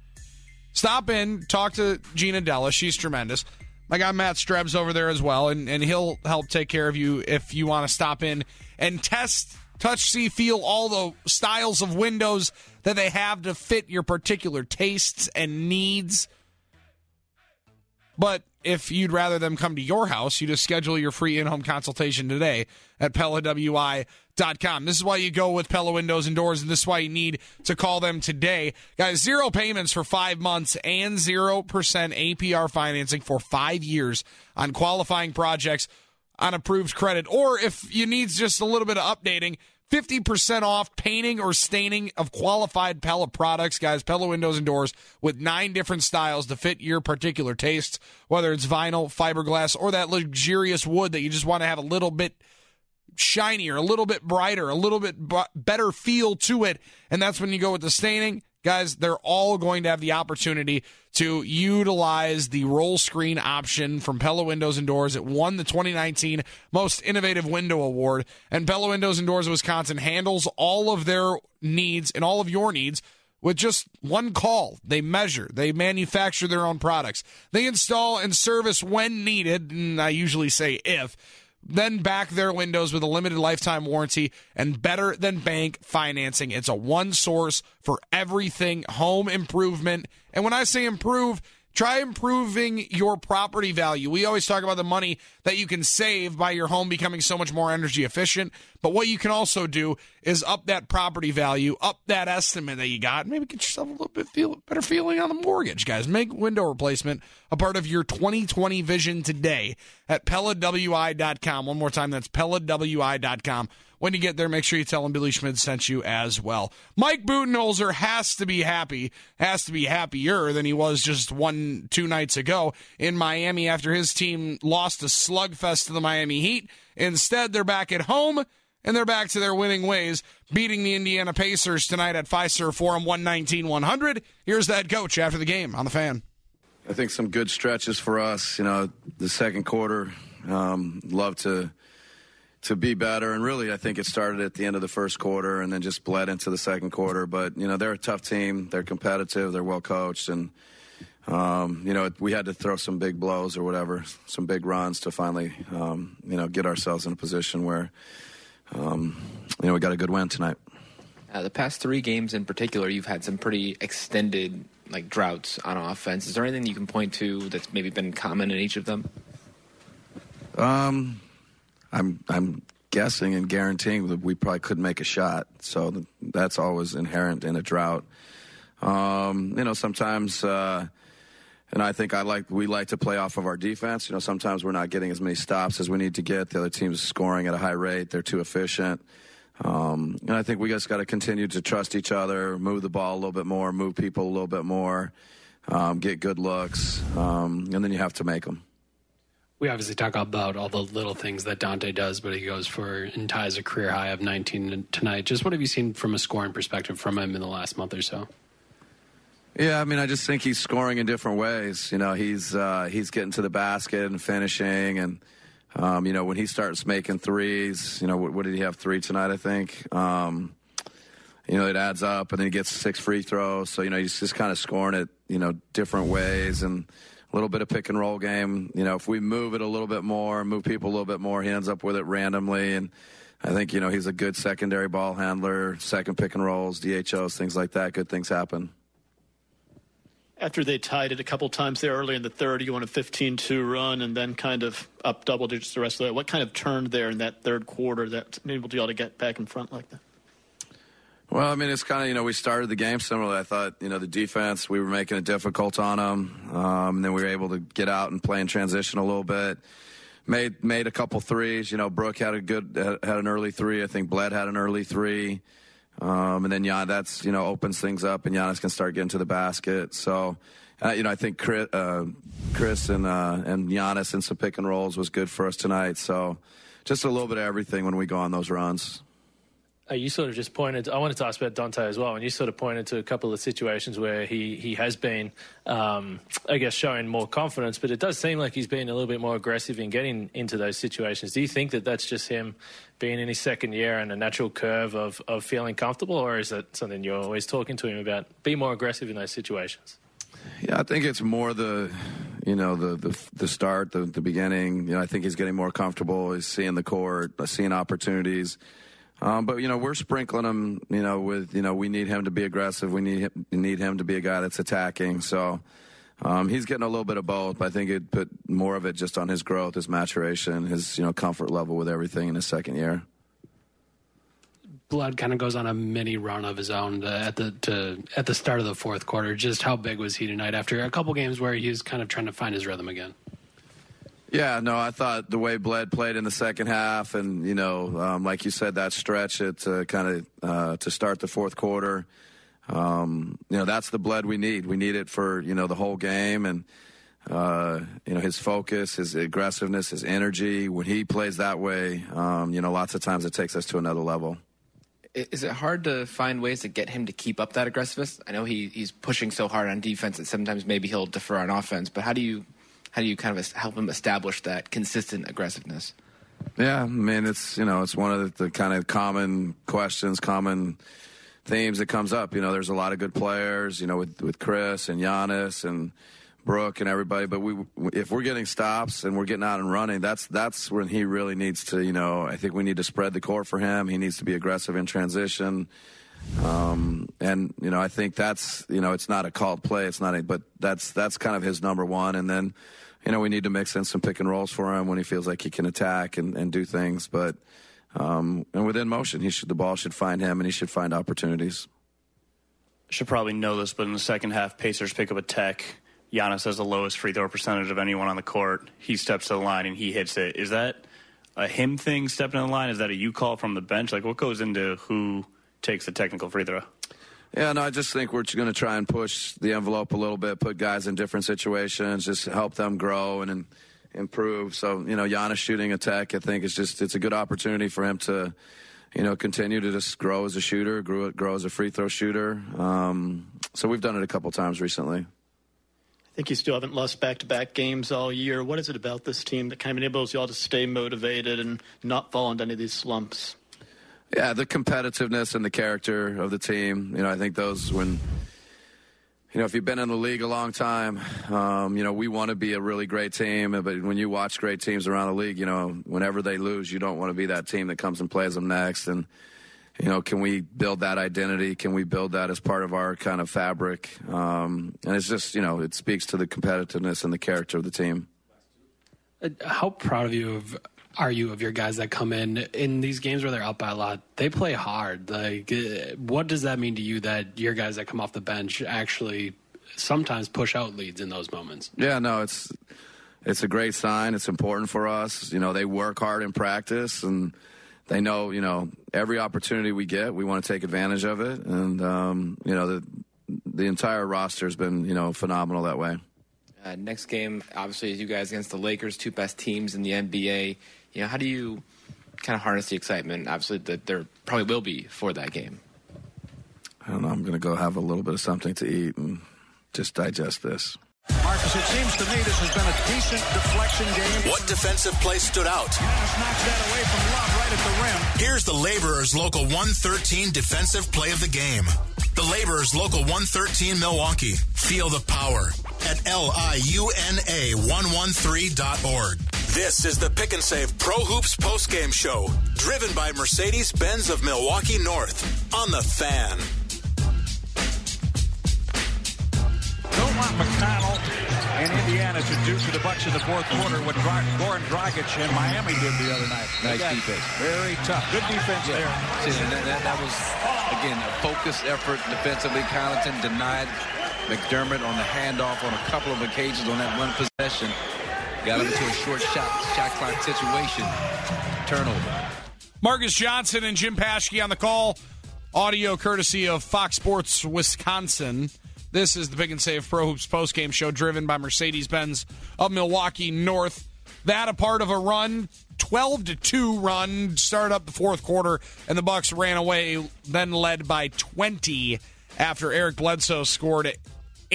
Stop in, talk to Gina Della. She's tremendous. My guy Matt Strebs over there as well, and, and he'll help take care of you if you want to stop in and test, touch, see, feel all the styles of windows that they have to fit your particular tastes and needs. But if you'd rather them come to your house, you just schedule your free in home consultation today at PellaWI.com. This is why you go with Pella Windows and Doors, and this is why you need to call them today. Guys, zero payments for five months and 0% APR financing for five years on qualifying projects on approved credit. Or if you need just a little bit of updating, 50% off painting or staining of qualified Pella products, guys. Pella windows and doors with nine different styles to fit your particular tastes, whether it's vinyl, fiberglass, or that luxurious wood that you just want to have a little bit shinier, a little bit brighter, a little bit b- better feel to it. And that's when you go with the staining. Guys, they're all going to have the opportunity to utilize the roll screen option from Pella Windows and Doors. It won the 2019 Most Innovative Window Award. And Pella Windows and Doors of Wisconsin handles all of their needs and all of your needs with just one call. They measure, they manufacture their own products, they install and service when needed. And I usually say if then back their windows with a limited lifetime warranty and better than bank financing. It's a one source for everything home improvement. And when I say improve, try improving your property value. We always talk about the money that you can save by your home becoming so much more energy efficient. But what you can also do is up that property value, up that estimate that you got, maybe get yourself a little bit feel, better feeling on the mortgage, guys. Make window replacement a part of your 2020 vision today at PellaWI.com. One more time, that's PellaWI.com. when you get there, make sure you tell him Billy Schmidt sent you as well. Mike Budenholzer has to be happy, has to be happier than he was just one, two nights ago in Miami after his team lost a slugfest to the Miami Heat. Instead, they're back at home and they're back to their winning ways, beating the Indiana Pacers tonight at Fiserv Forum 119 100. Here's that coach after the game on the fan. I think some good stretches for us. You know, the second quarter, um, love to to be better. And really, I think it started at the end of the first quarter and then just bled into the second quarter. But you know, they're a tough team. They're competitive. They're well coached, and um, you know, we had to throw some big blows or whatever, some big runs to finally, um, you know, get ourselves in a position where, um, you know, we got a good win tonight. Uh, the past three games in particular, you've had some pretty extended like droughts on offense. Is there anything you can point to that's maybe been common in each of them? Um, I'm I'm guessing and guaranteeing that we probably couldn't make a shot. So that's always inherent in a drought. Um, you know, sometimes, uh, and I think I like we like to play off of our defense. You know, sometimes we're not getting as many stops as we need to get. The other team's scoring at a high rate. They're too efficient. Um, and I think we just got to continue to trust each other, move the ball a little bit more, move people a little bit more, um, get good looks, um, and then you have to make them we obviously talk about all the little things that Donte does, but he goes for and ties a career high of 19 tonight. Just what have you seen from a scoring perspective from him in the last month or so? Yeah, I mean, I just think he's scoring in different ways. You know, he's uh, he's getting to the basket and finishing, and um, you know, when he starts making threes, you know, what, what did he have three tonight? I think. Um, you know, it adds up, and then he gets six free throws. So you know, he's just kind of scoring it, you know, different ways, and little bit of pick and roll game. You know, if we move it a little bit more, move people a little bit more, he ends up with it randomly. And I think, you know, he's a good secondary ball handler, second pick and rolls, DHOs, things like that. Good things happen. After they tied it a couple times there early in the third, you went a 15 2 run and then kind of up double digits the rest of that. What kind of turned there in that third quarter that enabled you all to get back in front like that? Well, I mean, it's kind of, you know, we started the game similarly. I thought, you know, the defense, we were making it difficult on them. Um, and then we were able to get out and play in transition a little bit. Made made a couple threes. You know, Brook had a good, had an early three. I think Bled had an early three. Um, and then Jan, that's, you know, opens things up and Giannis can start getting to the basket. So, uh, you know, I think Khris, uh, Khris and, uh, and Giannis and some pick and rolls was good for us tonight. So just a little bit of everything when we go on those runs. Uh, you sort of just pointed. I wanted to ask about Donte as well, and you sort of pointed to a couple of situations where he he has been, um, I guess, showing more confidence. But it does seem like he's been a little bit more aggressive in getting into those situations. Do you think that that's just him being in his second year and a natural curve of of feeling comfortable, or is that something you're always talking to him about? Be more aggressive in those situations. Yeah, I think it's more the, you know, the the, the start, the, the beginning. You know, I think he's getting more comfortable. He's seeing the court, seeing opportunities. Um, but you know, we're sprinkling him. You know, with you know, we need him to be aggressive. We need him, need him to be a guy that's attacking. So um, he's getting a little bit of both. But I think it put more of it just on his growth, his maturation, his you know comfort level with everything in his second year. Bled kind of goes on a mini run of his own to, at the to, at the start of the fourth quarter. Just how big was he tonight after a couple games where he was kind of trying to find his rhythm again? Yeah, no, I thought the way Bled played in the second half, and you know, um, like you said, that stretch it uh, kind of uh, to start the fourth quarter. Um, you know, that's the Bled we need. We need it for you know the whole game, and uh, you know his focus, his aggressiveness, his energy. When he plays that way, um, you know, lots of times it takes us to another level. Is it hard to find ways to get him to keep up that aggressiveness? I know he, he's pushing so hard on defense that sometimes maybe he'll defer on offense, but how do you how do you kind of help him establish that consistent aggressiveness? Yeah, I mean it's you know it's one of the, the kind of common questions, common themes that comes up. You know, there's a lot of good players. You know, with with Khris and Giannis and Brook and everybody. But we, if we're getting stops and we're getting out and running, that's that's when he really needs to. You know, I think we need to spread the court for him. He needs to be aggressive in transition. Um, and you know, I think that's you know, it's not a called play. It's not a, but that's that's kind of his number one. And then you know, we need to mix in some pick and rolls for him when he feels like he can attack and, and do things. But um, and within motion, he should the ball should find him and he should find opportunities. Should probably know this, but in the second half, Pacers pick up a tech. Giannis has the lowest free throw percentage of anyone on the court. He steps to the line and he hits it. Is that a him thing stepping in the line? Is that a you call from the bench? Like, what goes into who takes the technical free throw? Yeah, no, I just think we're going to try and push the envelope a little bit, put guys in different situations, just help them grow and, and improve. So, you know, Giannis shooting attack, I think it's just it's a good opportunity for him to, you know, continue to just grow as a shooter, grow, grow as a free throw shooter. Um, so we've done it a couple times recently. I think you still haven't lost back-to-back games all year. What is it about this team that kind of enables you all to stay motivated and not fall into any of these slumps? Yeah, the competitiveness and the character of the team. You know, I think those when you know if you've been in the league a long time, um, you know we want to be a really great team. But when you watch great teams around the league, you know whenever they lose, you don't want to be that team that comes and plays them next. And you know, can we build that identity? Can we build that as part of our kind of fabric? Um, and it's just you know it speaks to the competitiveness and the character of the team. Uh, How proud of you of are you of your guys that come in in these games where they're up by a lot? They play hard. Like, uh, what does that mean to you that your guys that come off the bench actually sometimes push out leads in those moments? Yeah, no, it's it's a great sign. It's important for us. You know, they work hard in practice and they know, you know, every opportunity we get, we want to take advantage of it. And um, you know, the the entire roster has been, you know, phenomenal that way. Uh, next game, obviously, is you guys against the Lakers, two best teams in the NBA. You know, how do you kind of harness the excitement? Obviously, that there probably will be for that game. I don't know. I'm going to go have a little bit of something to eat and just digest this. Marques, it seems to me this has been a decent deflection game. What defensive play stood out? Giannis knocks that away from Love right at the rim. Here's the Laborers Local 113 defensive play of the game. The Laborers Local 113 Milwaukee. Feel the power at liuna113.org. This is the Pick and Save Pro Hoops postgame show, driven by Mercedes Benz of Milwaukee North on the Fan. Don't want McConnell and Indiana to do to the Bucks in the fourth quarter what Dra- Goran Dragic and Miami did the other night. Nice defense. Very tough. Good defense there. See, that, that, that was, again, a focused effort defensively. Connaughton denied McDermott on the handoff on a couple of occasions on that one possession. Got him into a short shot, shot clock situation. Turnover. Marques Johnson and Jim Paschke on the call. Audio courtesy of Fox Sports Wisconsin. This is the Pick and Save Pro Hoops postgame show driven by Mercedes Benz of Milwaukee North. That a part of a run, 12 to 2 run, started up the fourth quarter, and the Bucks ran away, then led by 20 after Eric Bledsoe scored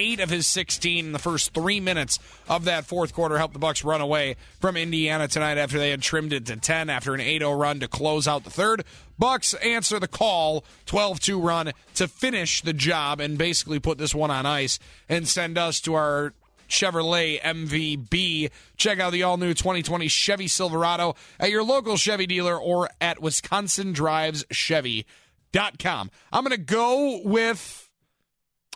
eight of his 16 in the first three minutes of that fourth quarter helped the bucks run away from indiana tonight after they had trimmed it to 10 after an 8-0 run to close out the third bucks answer the call 12-2 run to finish the job and basically put this one on ice and send us to our Chevrolet MVP. Check out the all new 2020 Chevy Silverado at your local Chevy dealer or at WisconsinDrivesChevy.com. I'm going to go with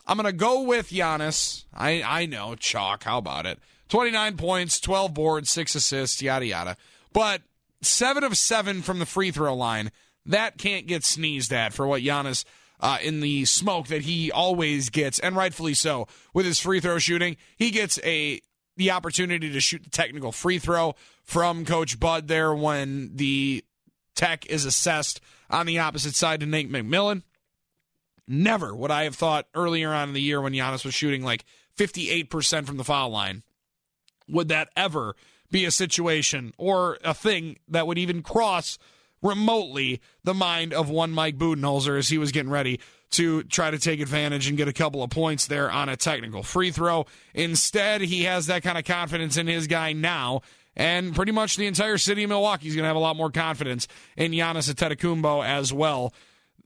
I'm going to go with Giannis. I, I know, chalk. How about it? 29 points, 12 boards, 6 assists, yada, yada. But 7 of 7 from the free throw line, that can't get sneezed at for what Giannis, uh, in the smoke that he always gets, and rightfully so, with his free throw shooting. He gets a the opportunity to shoot the technical free throw from Coach Bud there when the tech is assessed on the opposite side to Nate McMillan. Never would I have thought earlier on in the year when Giannis was shooting like 58% from the foul line, would that ever be a situation or a thing that would even cross remotely the mind of one Mike Budenholzer as he was getting ready to try to take advantage and get a couple of points there on a technical free throw. Instead, he has that kind of confidence in his guy now. And pretty much the entire city of Milwaukee is going to have a lot more confidence in Giannis Antetokounmpo as well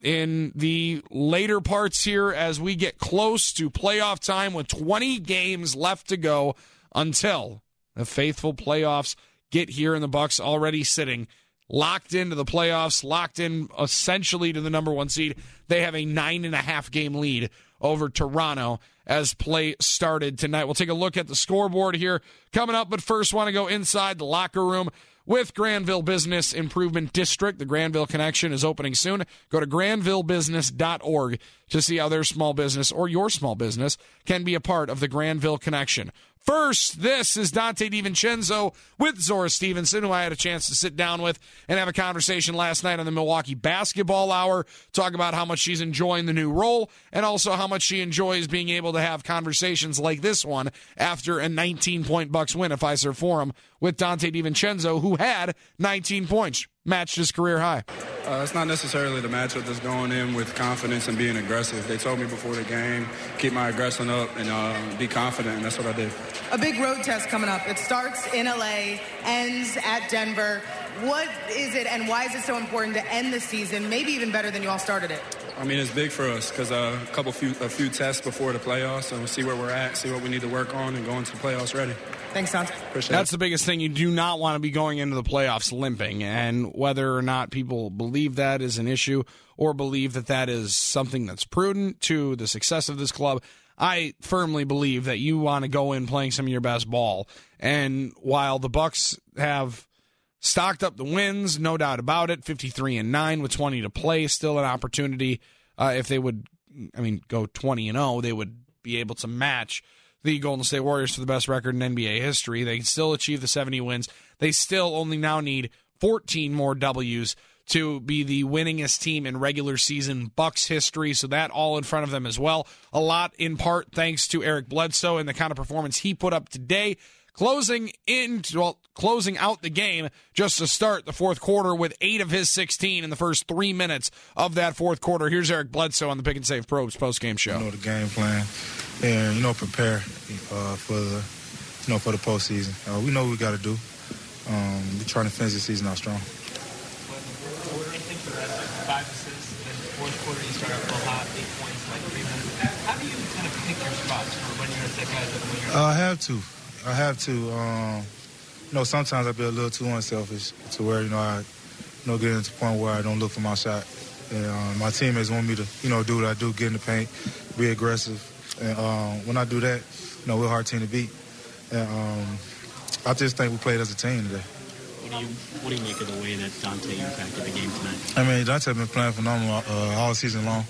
in the later parts here as we get close to playoff time with 20 games left to go until the faithful playoffs get here and the bucks already sitting locked into the playoffs locked in essentially to the number one seed. They have a nine and a half game lead over toronto as play started tonight. We'll take a look at the scoreboard here. Coming up but first want to go inside the locker room with Granville Business Improvement District. The Granville Connection is opening soon. Go to granvillebusiness.org to see how their small business or your small business can be a part of the Granville Connection. First, this is Donte DiVincenzo with Zora Stephenson, who I had a chance to sit down with and have a conversation last night on the Milwaukee Basketball Hour, talk about how much she's enjoying the new role and also how much she enjoys being able to have conversations like this one after a 19 point Bucks win at Fiserv Forum with Donte DiVincenzo, who had 19 points, matched his career high. Uh, it's not necessarily the matchup that's going in with confidence and being aggressive. They told me before the game, keep my aggression up and uh, be confident, and that's what I did. A big road test coming up. It starts in LA, ends at Denver. What is it, and why is it so important to end the season, maybe even better than you all started it? I mean, it's big for us because uh, a couple few a few tests before the playoffs, and we'll see where we're at, see what we need to work on, and go into the playoffs ready. Thanks, Tom. Appreciate That's it. the biggest thing. You do not want to be going into the playoffs limping. And whether or not people believe that is an issue or believe that that is something that's prudent to the success of this club, I firmly believe that you want to go in playing some of your best ball. And while the Bucks have stocked up the wins, no doubt about it, 53 and 9 with 20 to play, still an opportunity uh, if they would I mean go 20 and 0, they would be able to match the Golden State Warriors for the best record in NBA history. They still achieve the 70 wins. They still only now need 14 more W's to be the winningest team in regular season Bucks history. So that all in front of them as well. A lot in part thanks to Eric Bledsoe and the kind of performance he put up today. Closing in, well, closing out the game just to start the fourth quarter with eight of his 16 in the first three minutes of that fourth quarter. Here's Eric Bledsoe on the Pick and Save Pro Hoops post game show. You know the game plan, and you know prepare uh, for the you know for the postseason. Uh, we know what we got to do. Um, we're trying to finish the season out strong. Uh, I have to. I have to. Um, you know, sometimes I be a little too unselfish to where you know I, you know, get into the point where I don't look for my shot. And um, my teammates want me to, you know, do what I do, get in the paint, be aggressive. And um, when I do that, you know, we're a hard team to beat. And um, I just think we played as a team today. What do you what do you make of the way that Donte impacted the game tonight? I mean, Donte has been playing phenomenal uh, all season long.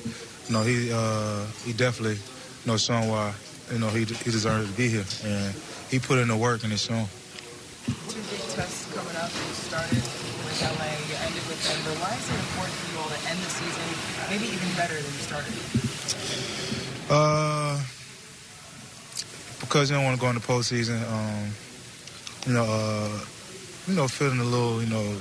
You know, he uh, he definitely, you know, shown why you know he he deserved to be here, and he put in the work and it's shown. Two big tests coming up. You started with LA, you ended with Denver. Why is it important for you all to end the season maybe even better than you started? Uh, because you don't want to go in the postseason. Um, you know, uh, you know, feeling a little, you know,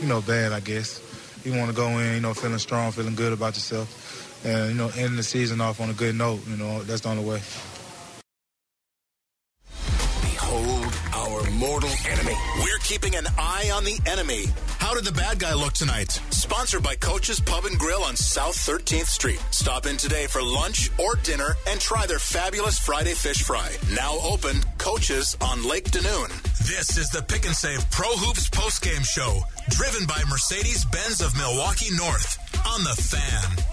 you know, bad. I guess you want to go in, you know, feeling strong, feeling good about yourself, and you know, ending the season off on a good note. You know, that's the only way. Our mortal enemy. We're keeping an eye on the enemy. How did the bad guy look tonight? Sponsored by Coach's Pub and Grill on South 13th Street. Stop in today for lunch or dinner and try their fabulous Friday fish fry. Now open, Coach's on Lake Denoon. This is the Pick and Save Pro Hoops postgame show, driven by Mercedes Benz of Milwaukee North on the Fan.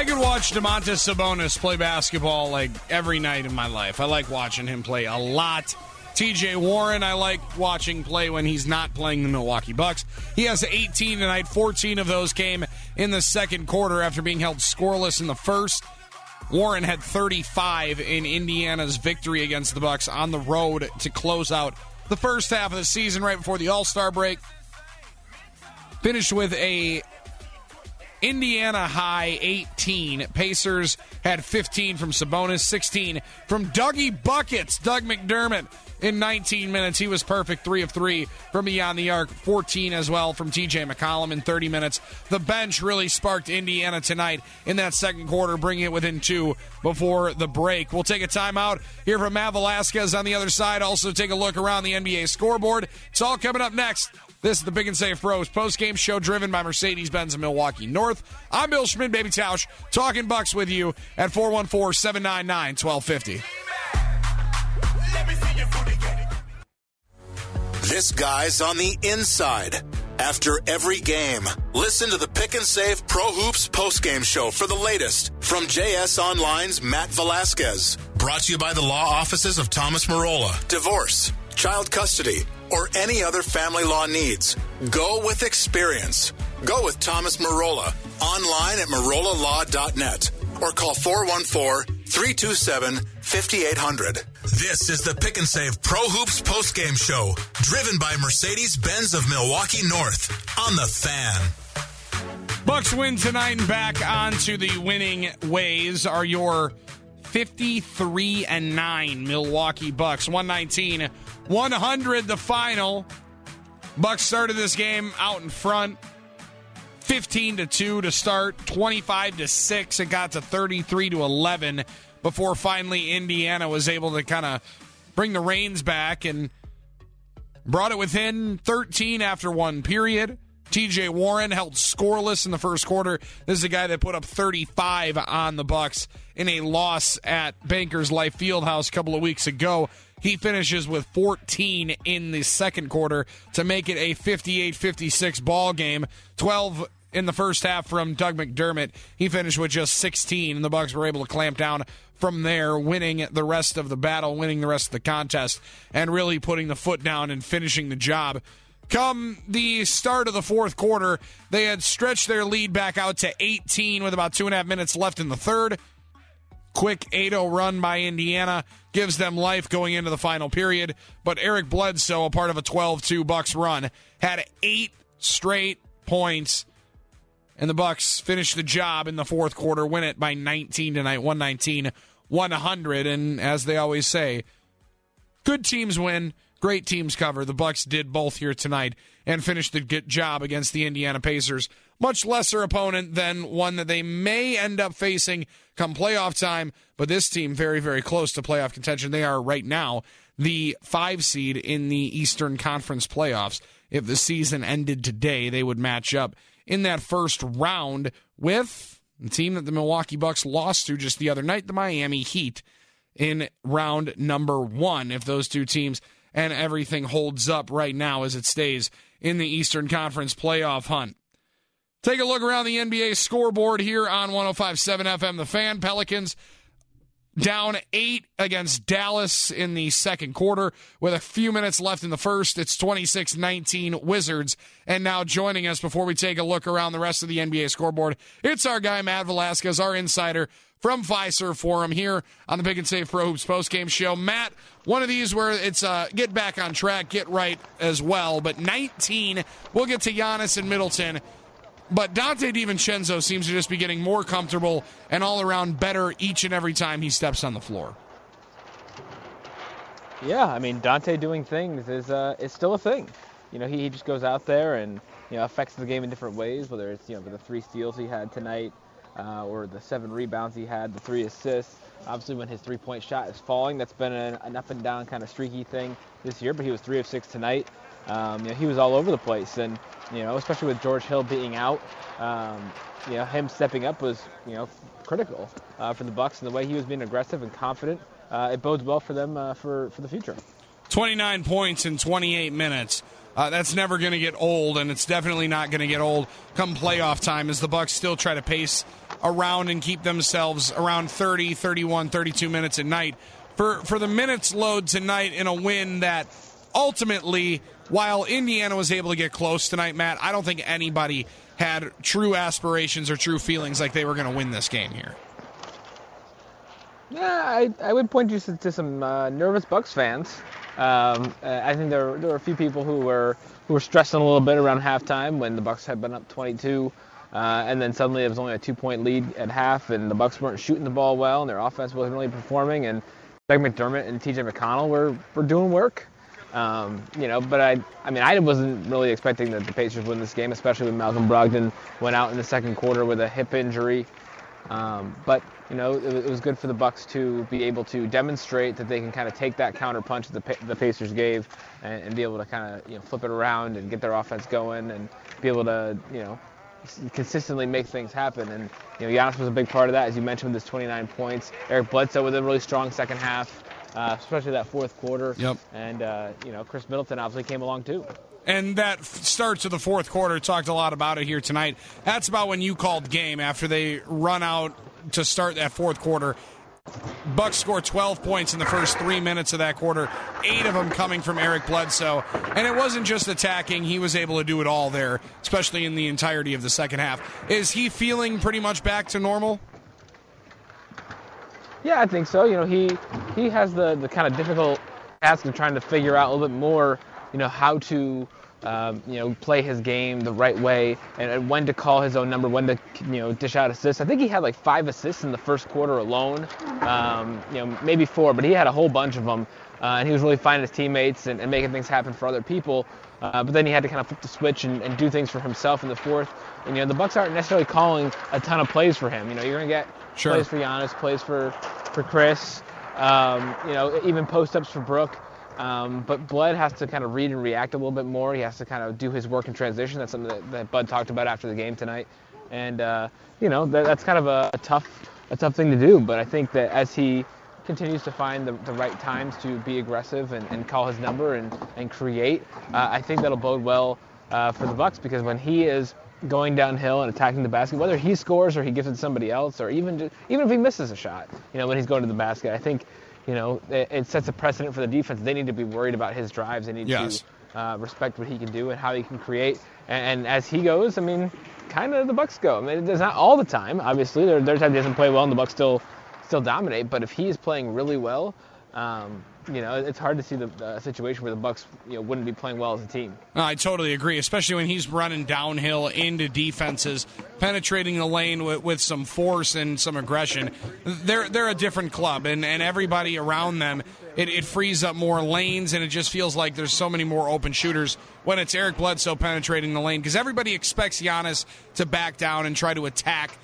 I could watch Domantas Sabonis play basketball like every night in my life. I like watching him play a lot. TJ Warren, I like watching play when he's not playing the Milwaukee Bucks. He has 18 tonight. 14 of those came in the second quarter after being held scoreless in the first. Warren had 35 in Indiana's victory against the Bucks on the road to close out the first half of the season right before the All-Star break. Finished with a Indiana high 18. Pacers had 15 from Sabonis, 16 from Dougie Buckets, Doug McDermott. In 19 minutes, he was perfect, three of three from beyond the arc, 14 as well from TJ McConnell in 30 minutes. The bench really sparked Indiana tonight in that second quarter, bringing it within two before the break. We'll take a timeout here from Matt Velazquez on the other side. Also, take a look around the NBA scoreboard. It's all coming up next. This is the Pick and Save Pro Hoops post game show driven by Mercedes Benz of Milwaukee North. I'm Bill Schmidt, Baby Tausch, talking Bucks with you at 414 799 1250. This guy's on the inside. After every game, listen to the Pick and Save Pro Hoops postgame show for the latest from JS Online's Matt Velazquez. Brought to you by the law offices of Thomas Marola. Divorce, child custody, or any other family law needs. Go with experience. Go with Thomas Marola. Online at marolalaw.net or call 414 327 5800. This is the Pick and Save Pro Hoops postgame show, driven by Mercedes Benz of Milwaukee North on the fan. Bucks win tonight and back onto the winning ways are your 53 and 9 Milwaukee Bucks. 119 100 the final. Bucks started this game out in front. 15 to 2 to start, 25 to 6 it got to 33 to 11 before finally Indiana was able to kind of bring the reins back and brought it within 13 after one period. TJ Warren held scoreless in the first quarter. This is a guy that put up 35 on the Bucks in a loss at Bankers Life Fieldhouse a couple of weeks ago. He finishes with 14 in the second quarter to make it a 58-56 ball game. 12 in the first half from Doug McDermott. He finished with just 16 and the Bucks were able to clamp down from there, winning the rest of the battle, winning the rest of the contest and really putting the foot down and finishing the job Come the start of the fourth quarter, they had stretched their lead back out to 18 with about two and a half minutes left in the third. Quick 8 0 run by Indiana gives them life going into the final period. But Eric Bledsoe, a part of a 12 2 Bucks run, had eight straight points. And the Bucks finished the job in the fourth quarter, win it by 19 tonight, 119 100. And as they always say, good teams win Great teams cover. The Bucks did both here tonight and finished the job against the Indiana Pacers. Much lesser opponent than one that they may end up facing come playoff time, but this team very, very close to playoff contention. They are right now the five seed in the Eastern Conference playoffs. If the season ended today, they would match up in that first round with the team that the Milwaukee Bucks lost to just the other night, the Miami Heat, in round number one. If those two teams and everything holds up right now as it stays in the Eastern Conference playoff hunt. Take a look around the NBA scoreboard here on 1057 FM. The Fan Pelicans down eight against Dallas in the second quarter with a few minutes left in the first. It's 26 19 Wizards. And now joining us before we take a look around the rest of the NBA scoreboard, it's our guy, Matt Velazquez, our insider from Fiserv Forum here on the Pick and Save Pro Hoops postgame show. Matt, one of these where it's uh, get back on track, get right as well. But 19, we'll get to Giannis and Middleton. But Donte DiVincenzo seems to just be getting more comfortable and all around better each and every time he steps on the floor. Yeah, I mean Donte doing things is uh, is still a thing. You know, he, he just goes out there and you know affects the game in different ways. Whether it's you know the three steals he had tonight, uh, or the seven rebounds he had, the three assists. Obviously, when his three-point shot is falling, that's been an, an up and down kind of streaky thing this year. But he was three of six tonight. Um, you know, he was all over the place, and you know, especially with George Hill being out, um, you know, him stepping up was you know critical uh, for the Bucks and the way he was being aggressive and confident. Uh, it bodes well for them uh, for for the future. 29 points in 28 minutes. Uh, that's never going to get old, and it's definitely not going to get old come playoff time as the Bucks still try to pace around and keep themselves around 30, 31, 32 minutes a night. For, for the minutes load tonight in a win that ultimately, while Indiana was able to get close tonight, Matt, I don't think anybody had true aspirations or true feelings like they were going to win this game here. Yeah, I, I would point you to, to some uh, nervous Bucks fans. Um, uh, I think there, there were a few people who were who were stressing a little bit around halftime when the Bucks had been up 22. Uh, and then suddenly it was only a two-point lead at half, and the Bucks weren't shooting the ball well, and their offense wasn't really performing. And Doug McDermott and T.J. McConnell were, were doing work. Um, you know, but I, I mean, I wasn't really expecting that the Pacers win this game, especially when Malcolm Brogdon went out in the second quarter with a hip injury. Um, but you know, it, it, was good for the Bucks to be able to demonstrate that they can kind of take that counter punch that the, the Pacers gave and, and, be able to kind of you know flip it around and get their offense going and be able to you know consistently make things happen. And you know, Giannis was a big part of that, as you mentioned, with his 29 points. Eric Bledsoe with a really strong second half, uh, especially that fourth quarter. Yep. And uh, you know, Khris Middleton obviously came along too. And that start to the fourth quarter, talked a lot about it here tonight. That's about when you called game after they run out to start that fourth quarter Bucks scored 12 points in the first three minutes of that quarter, eight of them coming from Eric Bledsoe. And it wasn't just attacking, he was able to do it all there, especially in the entirety of the second half. Is he feeling pretty much back to normal? Yeah, I think so. You know, he he has the the kind of difficult task of trying to figure out a little bit more, you know, how to um, you know play his game the right way and, and when to call his own number, when to you know dish out assists. I think he had like five assists in the first quarter alone. Um, you know, maybe four, but he had a whole bunch of them, uh, and he was really finding his teammates and, and making things happen for other people. Uh, but then he had to kind of flip the switch and, and do things for himself in the fourth. And you know, the Bucks aren't necessarily calling a ton of plays for him. You know, you're gonna get Sure. plays for Giannis, plays for for Khris. Um, you know, even post ups for Brook. Um, but Bled has to kind of read and react a little bit more. He has to kind of do his work in transition. That's something that, that Bud talked about after the game tonight. And uh, you know, that, that's kind of a, a tough a tough thing to do. But I think that as he continues to find the, the right times to be aggressive and, and call his number and, and create, uh, I think that'll bode well uh, for the Bucks because when he is going downhill and attacking the basket, whether he scores or he gives it to somebody else, or even ju- even if he misses a shot, you know, when he's going to the basket, I think, you know, it, it sets a precedent for the defense. They need to be worried about his drives. They need Yes. to uh, respect what he can do and how he can create. And, and as he goes, I mean, kind of the Bucks go. I mean, it's not all the time. Obviously, there there's times he doesn't play well and the Bucks still still dominate. But if he is playing really well, um, you know, it's hard to see the uh, situation where the Bucks, you know, wouldn't be playing well as a team. I totally agree, especially when he's running downhill into defenses, penetrating the lane with, with some force and some aggression. They're they're a different club, and, and everybody around them, it, it frees up more lanes, and it just feels like there's so many more open shooters when it's Eric Bledsoe penetrating the lane because everybody expects Giannis to back down and try to attack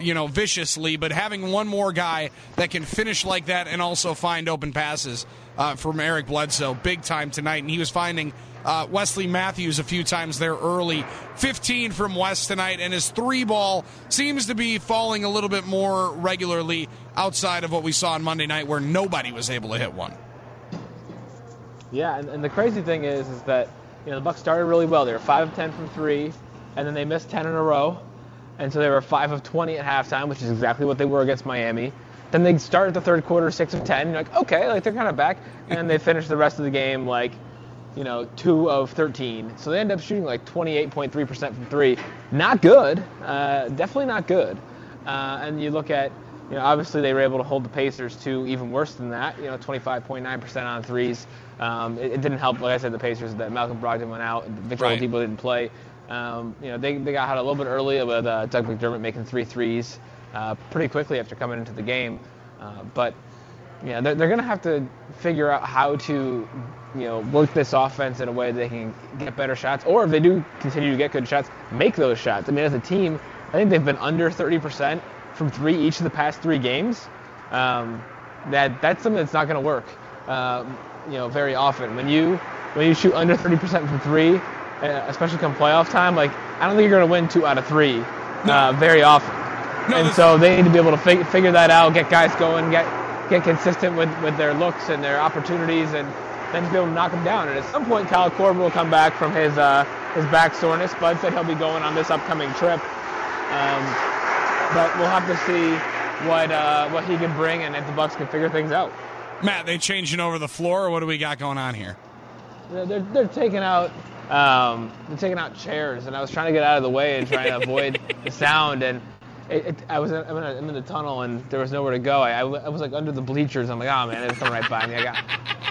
you know, viciously, but having one more guy that can finish like that and also find open passes uh, from Eric Bledsoe, big time tonight. And he was finding uh, Wesley Matthews a few times there early. 15 from West tonight, and his three ball seems to be falling a little bit more regularly outside of what we saw on Monday night, where nobody was able to hit one. Yeah, and, and the crazy thing is, is that you know the Bucks started really well. They were five of ten from three, and then they missed ten in a row, and so they were five of twenty at halftime, which is exactly what they were against Miami. Then they started the third quarter six of ten. You're like, okay, like they're kind of back, and they finished the rest of the game like, you know, two of thirteen. So they end up shooting like 28.3% from three. Not good, uh, definitely not good. Uh, and you look at you know, obviously they were able to hold the Pacers to even worse than that. You know, 25.9% on threes. Um, it, it didn't help, like I said, the Pacers that Malcolm Brogdon went out, Victor Right. Oladipo didn't play. Um, you know, they, they got out a little bit early with uh, Doug McDermott making three threes uh, pretty quickly after coming into the game. Uh, but yeah, they're, they're going to have to figure out how to, you know, work this offense in a way they can get better shots, or if they do continue to get good shots, make those shots. I mean, as a team, I think they've been under 30% from three each of the past three games. Um, that that's something that's not going to work, um, you know, very often. When you when you shoot under 30% from three, especially come playoff time, like I don't think you're going to win two out of three uh, very often. and so they need to be able to fig- figure that out, get guys going, get get consistent with, with their looks and their opportunities, and then be able to knock them down. And at some point, Kyle Korver will come back from his uh, his back soreness. Bud said he'll be going on this upcoming trip, um, but we'll have to see what uh, what he can bring and if the Bucks can figure things out. Matt, they changing over the floor, or what do we got going on here? They're, they're taking out um, taking out chairs, and I was trying to get out of the way and trying to avoid the sound. And it, it, I was in, I'm, in a, I'm in the tunnel, and there was nowhere to go. I was like under the bleachers. I'm like, oh man, they're coming right by me. I got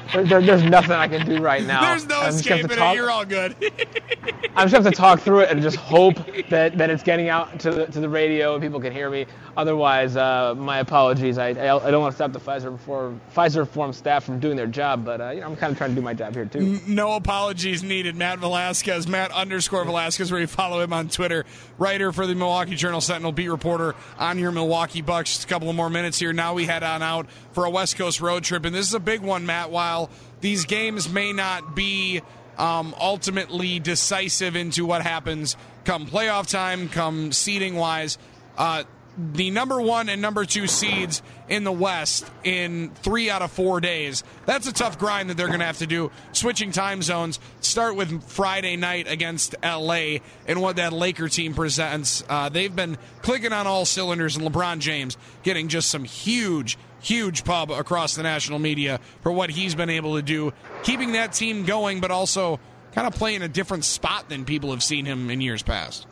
there, there, there's nothing I can do right now. There's no I'm just gonna have escaping it. You're all good. I'm just have to talk through it and just hope that, that it's getting out to the, to the radio and people can hear me. Otherwise, uh, my apologies. I, I, I don't want to stop the Fiserv Forum, Fiserv Forum staff from doing their job, but uh, you know, I'm kind of trying to do my job here too. No apologies needed. Matt Velazquez, Matt underscore Velazquez, where you follow him on Twitter. Writer for the Milwaukee Journal Sentinel, beat reporter on your Milwaukee Bucks. Just a couple of more minutes here. Now we head on out for a West Coast road trip, and this is a big one, Matt. While these games may not be um, ultimately decisive into what happens come playoff time, come seeding wise, uh, the number one and number two seeds in the West in three out of four days. That's a tough grind that they're going to have to do. Switching time zones. Start with Friday night against LA and what that Laker team presents. Uh, they've been clicking on all cylinders, and LeBron James getting just some huge, huge pub across the national media for what he's been able to do, keeping that team going, but also kind of playing a different spot than people have seen him in years past.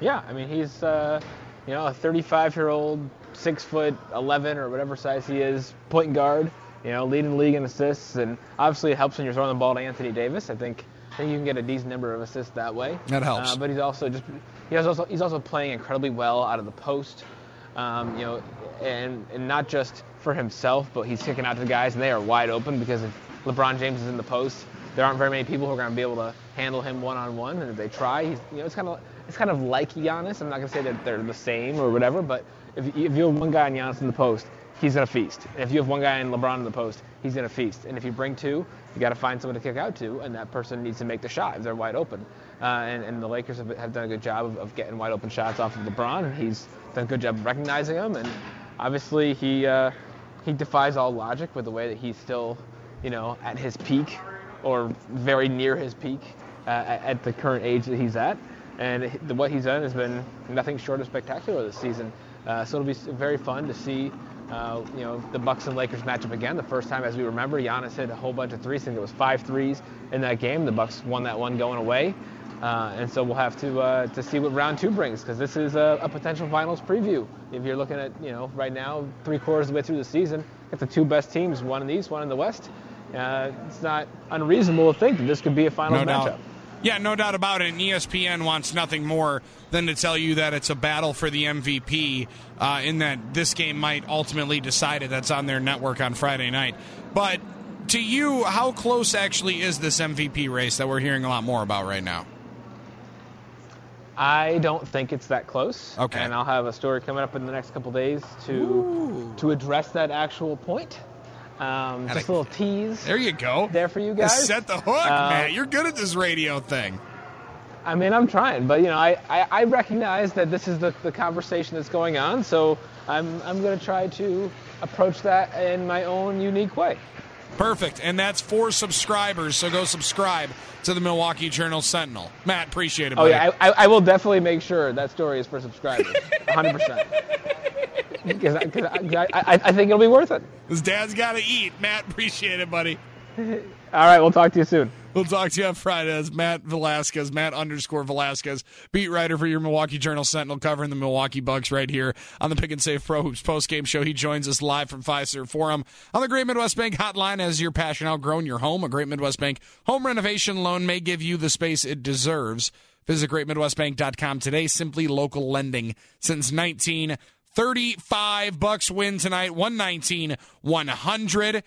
Yeah, I mean he's uh, you know a 35 year old six foot 11 or whatever size he is, point guard. You know, leading the league in assists, and obviously it helps when you're throwing the ball to Anthony Davis. I think I think you can get a decent number of assists that way. That helps. Uh, but he's also just he has also he's also playing incredibly well out of the post. Um, you know, and and not just for himself, but he's kicking out to the guys, and they are wide open because if LeBron James is in the post, there aren't very many people who are going to be able to handle him one on one. And if they try, he's you know it's kind of it's kind of like Giannis. I'm not to say that they're the same or whatever, but if, if you have one guy on Giannis in the post, he's to feast. If you have one guy in LeBron in the post, he's to feast. And if you bring two, you got to find someone to kick out to, and that person needs to make the shot if they're wide open. Uh, and, and, the Lakers have, have, done a good job of, of, getting wide open shots off of LeBron, and he's done a good job of recognizing them. And obviously, he uh, he defies all logic with the way that he's still, you know, at his peak or very near his peak uh, at the current age that he's at. And what he's done has been nothing short of spectacular this season. Uh, so it'll be very fun to see, uh, you know, the Bucks and Lakers matchup again. The first time, as we remember, Giannis hit a whole bunch of threes. I think it was five threes in that game. The Bucks won that one going away. Uh, and so we'll have to uh, to see what round two brings because this is a, a, potential finals preview. If you're looking at you know right now three quarters of the way through the season, got the two best teams, one in the East, one in the West, uh, it's not unreasonable to think that this could be a finals no matchup. Doubt. Yeah, no doubt about it. And ESPN wants nothing more than to tell you that it's a battle for the MVP, uh, in that this game might ultimately decide it. That's on their network on Friday night. But to you, how close actually is this MVP race that we're hearing a lot more about right now? I don't think it's that close. Okay. And I'll have a story coming up in the next couple days to Ooh. to address that actual point. Um, just a little tease. There you go. There for you guys. Set the hook, uh, man. You're good at this radio thing. I mean, I'm trying, but you know, I, I, I recognize that this is the, the conversation that's going on, so I'm I'm going to try to approach that in my own unique way. Perfect. And that's for subscribers, so go subscribe to the Milwaukee Journal Sentinel. Matt, appreciate it. Oh, buddy. yeah, I, I, will definitely make sure that story is for subscribers. 100%. Because I, I, I, think it'll be worth it. His dad's got to eat. Matt, appreciate it, buddy. All right, we'll talk to you soon. We'll talk to you on Friday. That's Matt Velazquez, Matt underscore Velazquez, beat writer for your Milwaukee Journal Sentinel, covering the Milwaukee Bucks right here on the Pick and Save Pro Hoops post game show. He joins us live from Fiserv Forum on the Great Midwest Bank hotline. As your passion outgrown your home, a Great Midwest Bank home renovation loan may give you the space it deserves. Visit greatmidwestbank.com today. Simply local lending since 1935. Bucks win tonight, 119 100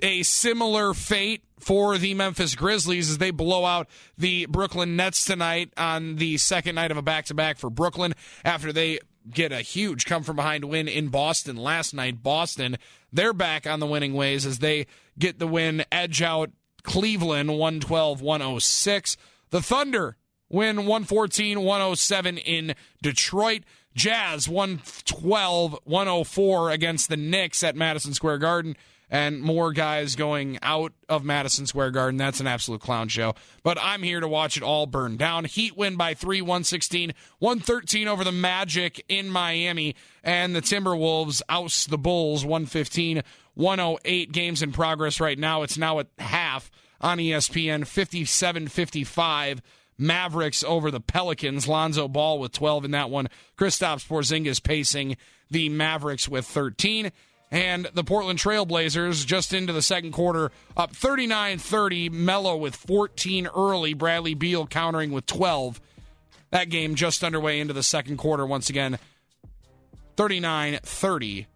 a similar fate for the Memphis Grizzlies as they blow out the Brooklyn Nets tonight on the second night of a back to back for Brooklyn after they get a huge come from behind win in Boston last night. Boston, they're back on the winning ways as they get the win, edge out Cleveland 112 106. The Thunder win 114 107 in Detroit. Jazz 112 104 against the Knicks at Madison Square Garden and more guys going out of Madison Square Garden. That's an absolute clown show. But I'm here to watch it all burn down. Heat win by 3, 116, 113 over the Magic in Miami. And the Timberwolves oust the Bulls 115, 108 games in progress right now. It's now at half on ESPN 57 55. Mavericks over the Pelicans. Lonzo Ball with 12 in that one. Kristaps Porzingis pacing the Mavericks with 13 and the Portland Trailblazers just into the second quarter up 39-30 Melo with 14 early. Bradley Beal countering with 12 that game just underway into the second quarter once again. 39-30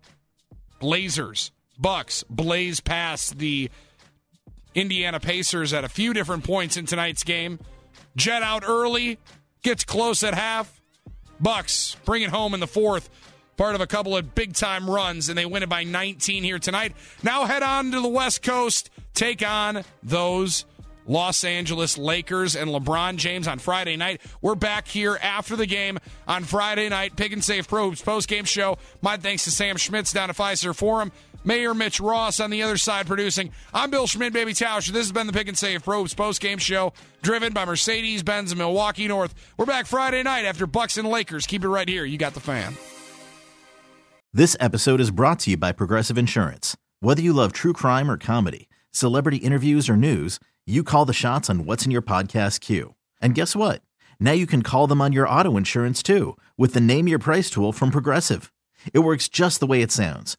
Blazers Bucks blaze past the Indiana Pacers at a few different points in tonight's game jet out early gets close at half Bucks bring it home in the fourth part of a couple of big time runs, and they win it by 19 here tonight. Now head on to the West Coast, take on those Los Angeles Lakers and LeBron James on Friday night. We're back here after the game on Friday night. Pick and Save Pro Hoops post game show. My thanks to Sam Schmitz down at Fiserv Forum. Mayor Mitch Ross on the other side producing. I'm Bill Schmidt, Baby Tausch. This has been the Pick and Save Pro Hoops post game show driven by Mercedes Benz of Milwaukee North. We're back Friday night after Bucks and Lakers. Keep it right here. You got the fan. This episode is brought to you by Progressive Insurance. Whether you love true crime or comedy, celebrity interviews or news, you call the shots on what's in your podcast queue. And guess what? Now you can call them on your auto insurance too with the Name Your Price tool from Progressive. It works just the way it sounds.